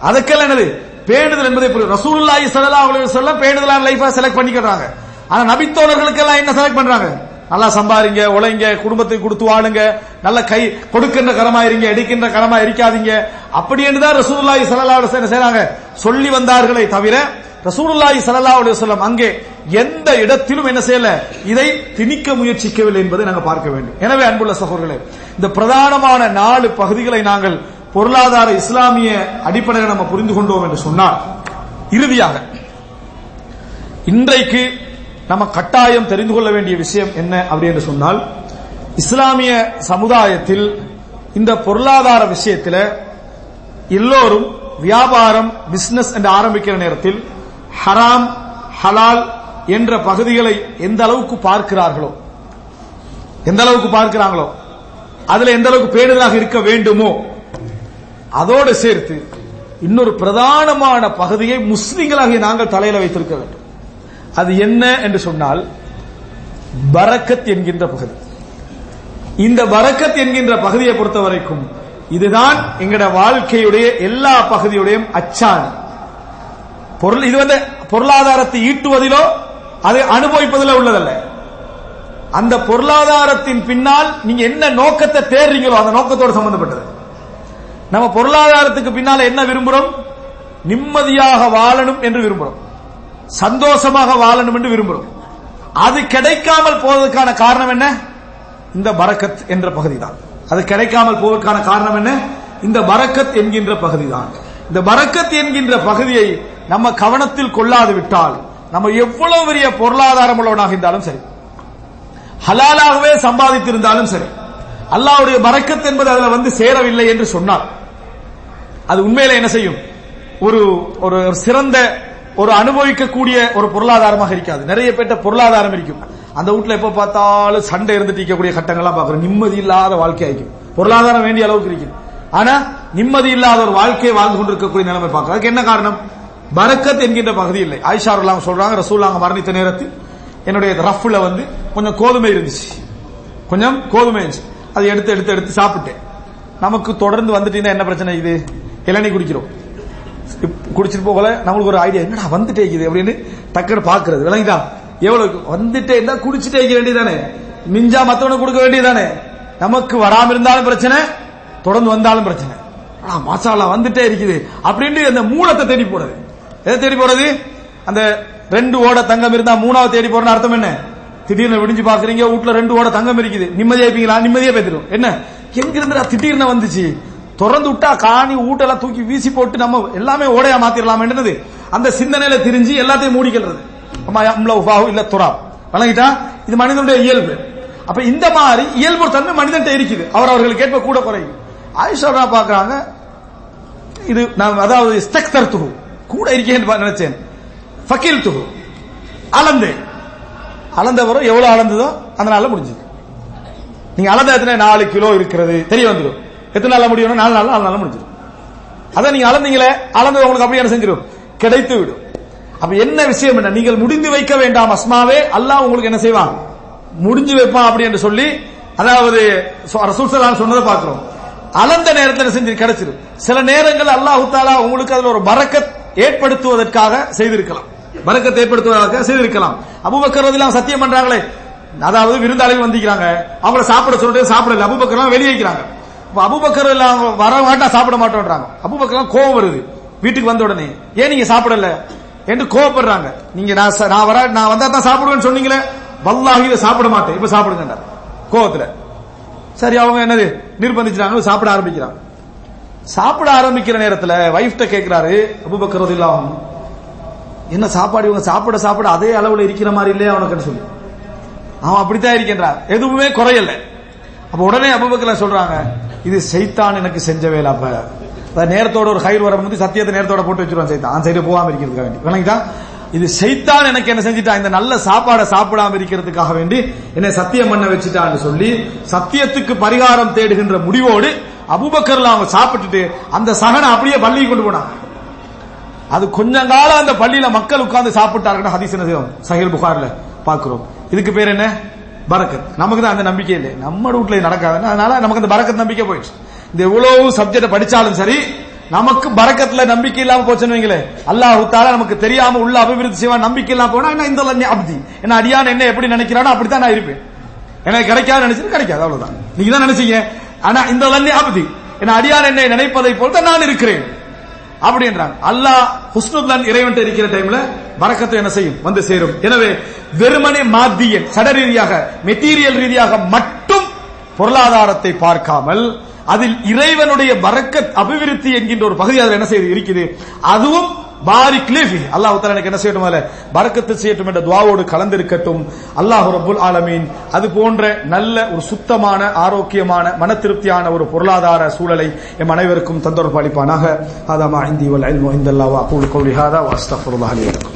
அதுக்கெல்லாம் என்னது? பேணுதல் என்பதை புரியும். ரசூலுல்லாஹி ஸல்லல்லாஹு அலைஹி வஸல்லம் பேணுதலான லைஃபா செலக்ட் பண்ணிக்கிறாங்க ஆனா நபித்தோழர்களுக்கு எல்லாம் என்ன செலக்ட் பண்றாங்க? நல்லா சம்பாதிங்க உழைங்க குடும்பத்துக்கு கொடுத்து வாழுங்க நல்ல கை கொடுக்கின்ற கரமா இருங்க எடுக்கின்ற கரமா இருக்காதீங்க அப்படி என்றுதான் ரசூலுல்லாஹி ஸல்லல்லாஹு அலைஹி வஸல்லம் செய்றாங்க? சொல்லி வந்தார்களே தவிர ரசூலுல்லாஹி ஸல்லல்லாஹு அலைஹி வஸல்லம் அங்கே எந்த இடத்திலும் என்ன செய்யல? இதை திணிக்க முயற்சிக்கவில்லை என்பதை நாங்கள் பார்க்க வேண்டும். எனவே அன்புள்ள சகோதரர்களே இந்த பிரதானமான நாலு பகுதிகளை நாங்கள் பொருளாதார இஸ்லாமிய அடிப்படையில் நம்ம புரிந்து கொண்டோம் என்று சொன்னால் இறுதியாக இன்றைக்கு நம்ம கட்டாயம் தெரிந்து கொள்ள வேண்டிய விஷயம் என்ன அப்படி என்று சொன்னால் இஸ்லாமிய சமுதாயத்தில் இந்த பொருளாதார விஷயத்தில் எல்லோரும் வியாபாரம் பிசினஸ் என்று ஆரம்பிக்கிற நேரத்தில் ஹராம் ஹலால் என்ற பகுதிகளை எந்த அளவுக்கு பார்க்கிறார்களோ எந்த அளவுக்கு பார்க்கிறாங்களோ அதுல எந்த அளவுக்கு பேணுதலாக இருக்க வேண்டுமோ அதோடு சேர்த்து இன்னொரு பிரதானமான பகுதியை முஸ்லிம்களாகிய நாங்கள் தலையில வைத்திருக்க வேண்டும். அது என்ன என்று சொன்னால் பரக்கத் என்கின்ற பகுதி. இந்த பரக்கத் என்கின்ற பகுதியை பொறுத்த வரைக்கும் இதுதான் எங்கட வாழ்க்கையுடைய எல்லா பகுதியுடையும் அச்சாணி. பொருள் இது வந்து பொருளாதாரத்தை ஈட்டுவதிலோ அது அனுபவிப்பதில் உள்ளதல்ல. அந்த பொருளாதாரத்தின் பின்னால் நீங்க என்ன நோக்கத்தை தேடுறீங்களோ அந்த நோக்கத்தோடு சம்பந்தப்பட்டது. நம்ம பொருளாதாரத்துக்கு பின்னால என்ன விரும்புறோம்? நிம்மதியாக வாழணும் என்று விரும்புறோம். சந்தோஷமாக வாழணும் என்று விரும்புறோம். அது கிடைக்காமல் போவதற்கான காரணம் என்ன? இந்த பரக்கத் என்ற பகுதி தான் அது கிடைக்காமல் போவதற்கான காரணம் என்ன? இந்த பரக்கத் என்கின்ற பகுதி தான் இந்த பரக்கத் என்கின்ற பகுதியை நம்ம கவனத்தில் கொள்ளாது விட்டால் நம்ம எவ்வளவு பெரிய பொருளாதாரம் உள்ளவனாக இருந்தாலும் சரி ஹலாலாகவே சம்பாதித்திருந்தாலும் சரி அல்லாவுடைய பறக்கத் என்பது அதுல வந்து சேரவில்லை என்று சொன்னார் அது உண்மையில என்ன செய்யும்? ஒரு ஒரு சிறந்த ஒரு அனுபவிக்கக்கூடிய ஒரு பொருளாதாரமாக இருக்காது. நிறைய பேர்ட்ட பொருளாதாரம் இருக்கும். அந்த வீட்டுல எப்ப பார்த்தாலும் சண்டை இருந்துட்டு இருக்கக்கூடிய கட்டங்கள்லாம் பாக்குறோம் நிம்மதி இல்லாத வாழ்க்கை ஆயிக்கும். பொருளாதாரம் வேண்டிய அளவுக்கு இருக்கும். ஆனா நிம்மதி இல்லாத ஒரு வாழ்க்கையை வாழ்ந்து கொண்டிருக்கக்கூடிய நிலைமை பார்க்கிறோம். அதுக்கு என்ன காரணம்? பரக்கத் என்கின்ற பகுதி இல்லை. ஆயிஷாருலாம் சொல்றாங்க ரசூலாங்க மரணித்த நேரத்தில் என்னுடைய ரஃப்ல வந்து கொஞ்சம் கோதுமை இருந்துச்சு. கொஞ்சம் கோதுமை இருந்துச்சு. அதை எடுத்து எடுத்து எடுத்து சாப்பிட்டேன். நமக்கு தொடர்ந்து வந்துட்டீங்கன்னா என்ன பிரச்சனை இது? இளநீ குடிக்கிறோம். குடிச்சிட்டு போகல நம்மளுக்கு ஒரு ஐடியா என்னடா வந்துட்டே இருக்குது அப்படின்னு டக்குனு பாக்குறது விளங்கிதா? எவ்வளவு வந்துட்டே இருந்தா குடிச்சிட்டே இருக்க வேண்டியதானே மிஞ்சா மத்தவனுக்கு கொடுக்க வேண்டியதானே நமக்கு வராம இருந்தாலும் பிரச்சனை தொடர்ந்து வந்தாலும் பிரச்சனை. மசாலா வந்துட்டே இருக்குது அப்படின்னு அந்த மூலத்தை தேடி போறது எதை தேடி போறது? அந்த ரெண்டு ஓட தங்கம் இருந்தா மூணாவது தேடி போறன்னு அர்த்தம் என்ன? திடீர்னு விடிஞ்சு பாக்குறீங்க வீட்டுல ரெண்டு ஓட தங்கம் இருக்குது. நிம்மதியா இருப்பீங்களா? நிம்மதியா பேத்திரும் என்ன? எங்க இருந்து திடீர்னு வந்துச்சு? திறந்து விட்டா காணி ஊட்டெல்லாம் தூக்கி வீசி போட்டு நம்ம எல்லாமே ஓடையா மாத்திரலாம்? என்னது? அந்த சிந்தனையில திரிஞ்சு எல்லாத்தையும் மூடிக்கிறது இல்ல துறா. வழங்கிட்டா? இது மனிதனுடைய இயல்பு. அப்ப இந்த மாதிரி இயல்பு தன்மை மனிதன்ட்ட இருக்குது. அவர் அவர்களுக்கு ஏற்ப கூட குறையும் ஆயுஷா பாக்குறாங்க இது நான் அதாவது ஸ்டெக்தர் துகு கூட இருக்கேன்னு நினைச்சேன். ஃபக்கீல் துகு அளந்தேன் அளந்தவரும் எவ்வளவு அளந்ததோ அதனால முடிஞ்சது. நீங்க அளந்த எத்தனை? நாலு கிலோ இருக்கிறது. தெரிய வந்துடும் எத்தனை நாள் முடியும் நாலு நாள் நாலு நாள் முடிஞ்சிடும் அதான் நீங்க அளந்தீங்களே அளந்தது உங்களுக்கு அப்படியே செஞ்சிடும் கிடைத்து விடும். அப்ப என்ன விஷயம் என்ன? நீங்கள் முடிந்து வைக்க வேண்டாம் அஸ்மாவே அல்லாஹ் உங்களுக்கு என்ன செய்வான்? முடிஞ்சு வைப்பான் அப்படி என்று சொல்லி அதாவது ரசூல் சொன்னதை பார்க்கிறோம். அளந்த நேரத்தில் செஞ்சு கிடைச்சிடும் சில நேரங்கள் அல்லாஹு தாலா உங்களுக்கு அதுல ஒரு பறக்கத் ஏற்படுத்துவதற்காக செய்திருக்கலாம். பறக்கத்தை ஏற்படுத்துவதற்காக செய்திருக்கலாம். அபுபக்கர் சத்தியம் பண்றாங்களே. அதாவது விருந்தாளிகள் வந்திருக்கிறாங்க. அவங்கள சாப்பிட சொல்லிட்டு சாப்பிடல. அபுபக்கர் வெளியே வைக்கிறாங்க அபுபக்கர் வர மாட்டா சாப்பிட மாட்டோம்ன்றாங்க அபுபக்கர் கோவம் வருது. வீட்டுக்கு வந்த உடனே ஏன் நீங்க சாப்பிடல? என்று கோவப்படுறாங்க. நீங்க நான் வர நான் வந்தா தான் சாப்பிடுவேன்னு சொன்னீங்களே. வல்லாஹி இதை சாப்பிட மாட்டேன். இப்ப சாப்பிடுங்க கோவத்துல. சரி அவங்க என்னது நிர்பந்திச்சாங்க சாப்பிட ஆரம்பிக்கிறாங்க. சாப்பிட ஆரம்பிக்கிற நேரத்துல வைஃப்ட கேட்கிறாரு அபுபக்கர் இல்லாம என்ன சாப்பாடு இவங்க சாப்பிட சாப்பிட அதே அளவுல இருக்கிற மாதிரி இல்லையா அவனுக்குன்னு சொல்லி. அவன் அப்படித்தான் இருக்கின்றான். எதுவுமே குறையல. அப்ப உடனே அபுபக்கர் சொல்றாங்க இது சைத்தான் எனக்கு செஞ்ச வேலை அப்ப. நேரத்தோட ஒரு கயிறு வரும்போது சத்தியத்தை நேரத்தோட போட்டு வச்சிருவான் சைத்தான். அந்த சைடு போகாம இருக்கிறதுக்காக வேண்டி. விளங்கிட்டா இது செய்தான் எனக்கு என்ன செஞ்சிட்டா இந்த நல்ல சாப்பாடை சாப்பிடாம இருக்கிறதுக்காக வேண்டி என்னை சத்தியம் பண்ண வச்சுட்டான்னு சொல்லி சத்தியத்துக்கு பரிகாரம் தேடுகின்ற முடிவோடு அபுபக்கர்ல அவங்க சாப்பிட்டுட்டு அந்த சகனை அப்படியே பள்ளிக்கு கொண்டு போனாங்க. அது கொஞ்ச காலம் அந்த பள்ளியில மக்கள் உட்கார்ந்து சாப்பிட்டார்கள் ஹதீஸ் சஹில் புகார்ல பாக்குறோம் இதுக்கு பேர் என்ன? பரக்கத். நமக்கு தான் அந்த நம்பிக்கை இல்லை. நம்ம வீட்டுல நடக்காது. அதனால நமக்கு அந்த பரக்கத் நம்பிக்கை போயிடுச்சு. இந்த எவ்வளவு சப்ஜெக்ட் படிச்சாலும் சரி நமக்கு பரக்கத்துல நம்பிக்கை இல்லாம போச்சுன்னு வைங்களேன். அல்லாஹ் தாலா நமக்கு தெரியாம உள்ள அபிவிருத்தி செய்வா நம்பிக்கை இல்லாம போனா என்ன இந்த அப்தி? என்ன அடியான் என்ன எப்படி நினைக்கிறானோ அப்படித்தான் நான் இருப்பேன். எனக்கு கிடைக்காது நினைச்சிட்டு கிடைக்காது அவ்வளவுதான். நீங்க தான் நினைச்சீங்க. ஆனா இந்த லன்னி அபதி என் அடியான் என்னை நினைப்பதை போல தான் நான் இருக்கிறேன். அப்படின்றாங்க அல்லாஹ் ஹுஸ்னுல்லான் இறைவன் இருக்கிற டைம்ல வரக்கத்தை என்ன செய்யும்? வந்து சேரும். எனவே வெறுமனே மாத்தியன் சட ரீதியாக மெட்டீரியல் ரீதியாக மட்டும் பொருளாதாரத்தை பார்க்காமல் அதில் இறைவனுடைய பரக்கத் அபிவிருத்தி என்கின்ற ஒரு பகுதி அதில் என்ன செய்து இருக்குது? அதுவும் பாரிக் லிஃபி. அல்லாஹ் தஆலா எனக்கு என்ன செய்யட்டும் அதுல? செய்யட்டும் என்ற துவாவோடு கலந்திருக்கட்டும். அல்லாஹ் ரபுல் ஆலமீன். அது போன்ற நல்ல ஒரு சுத்தமான ஆரோக்கியமான மன திருப்தியான ஒரு பொருளாதார சூழலை எம் அனைவருக்கும் தந்தொரு பாலிப்பானாக ஹாதா இந்தி வல் இல்மு இந்தல்லாஹ் வ கௌலி ஹாதா வ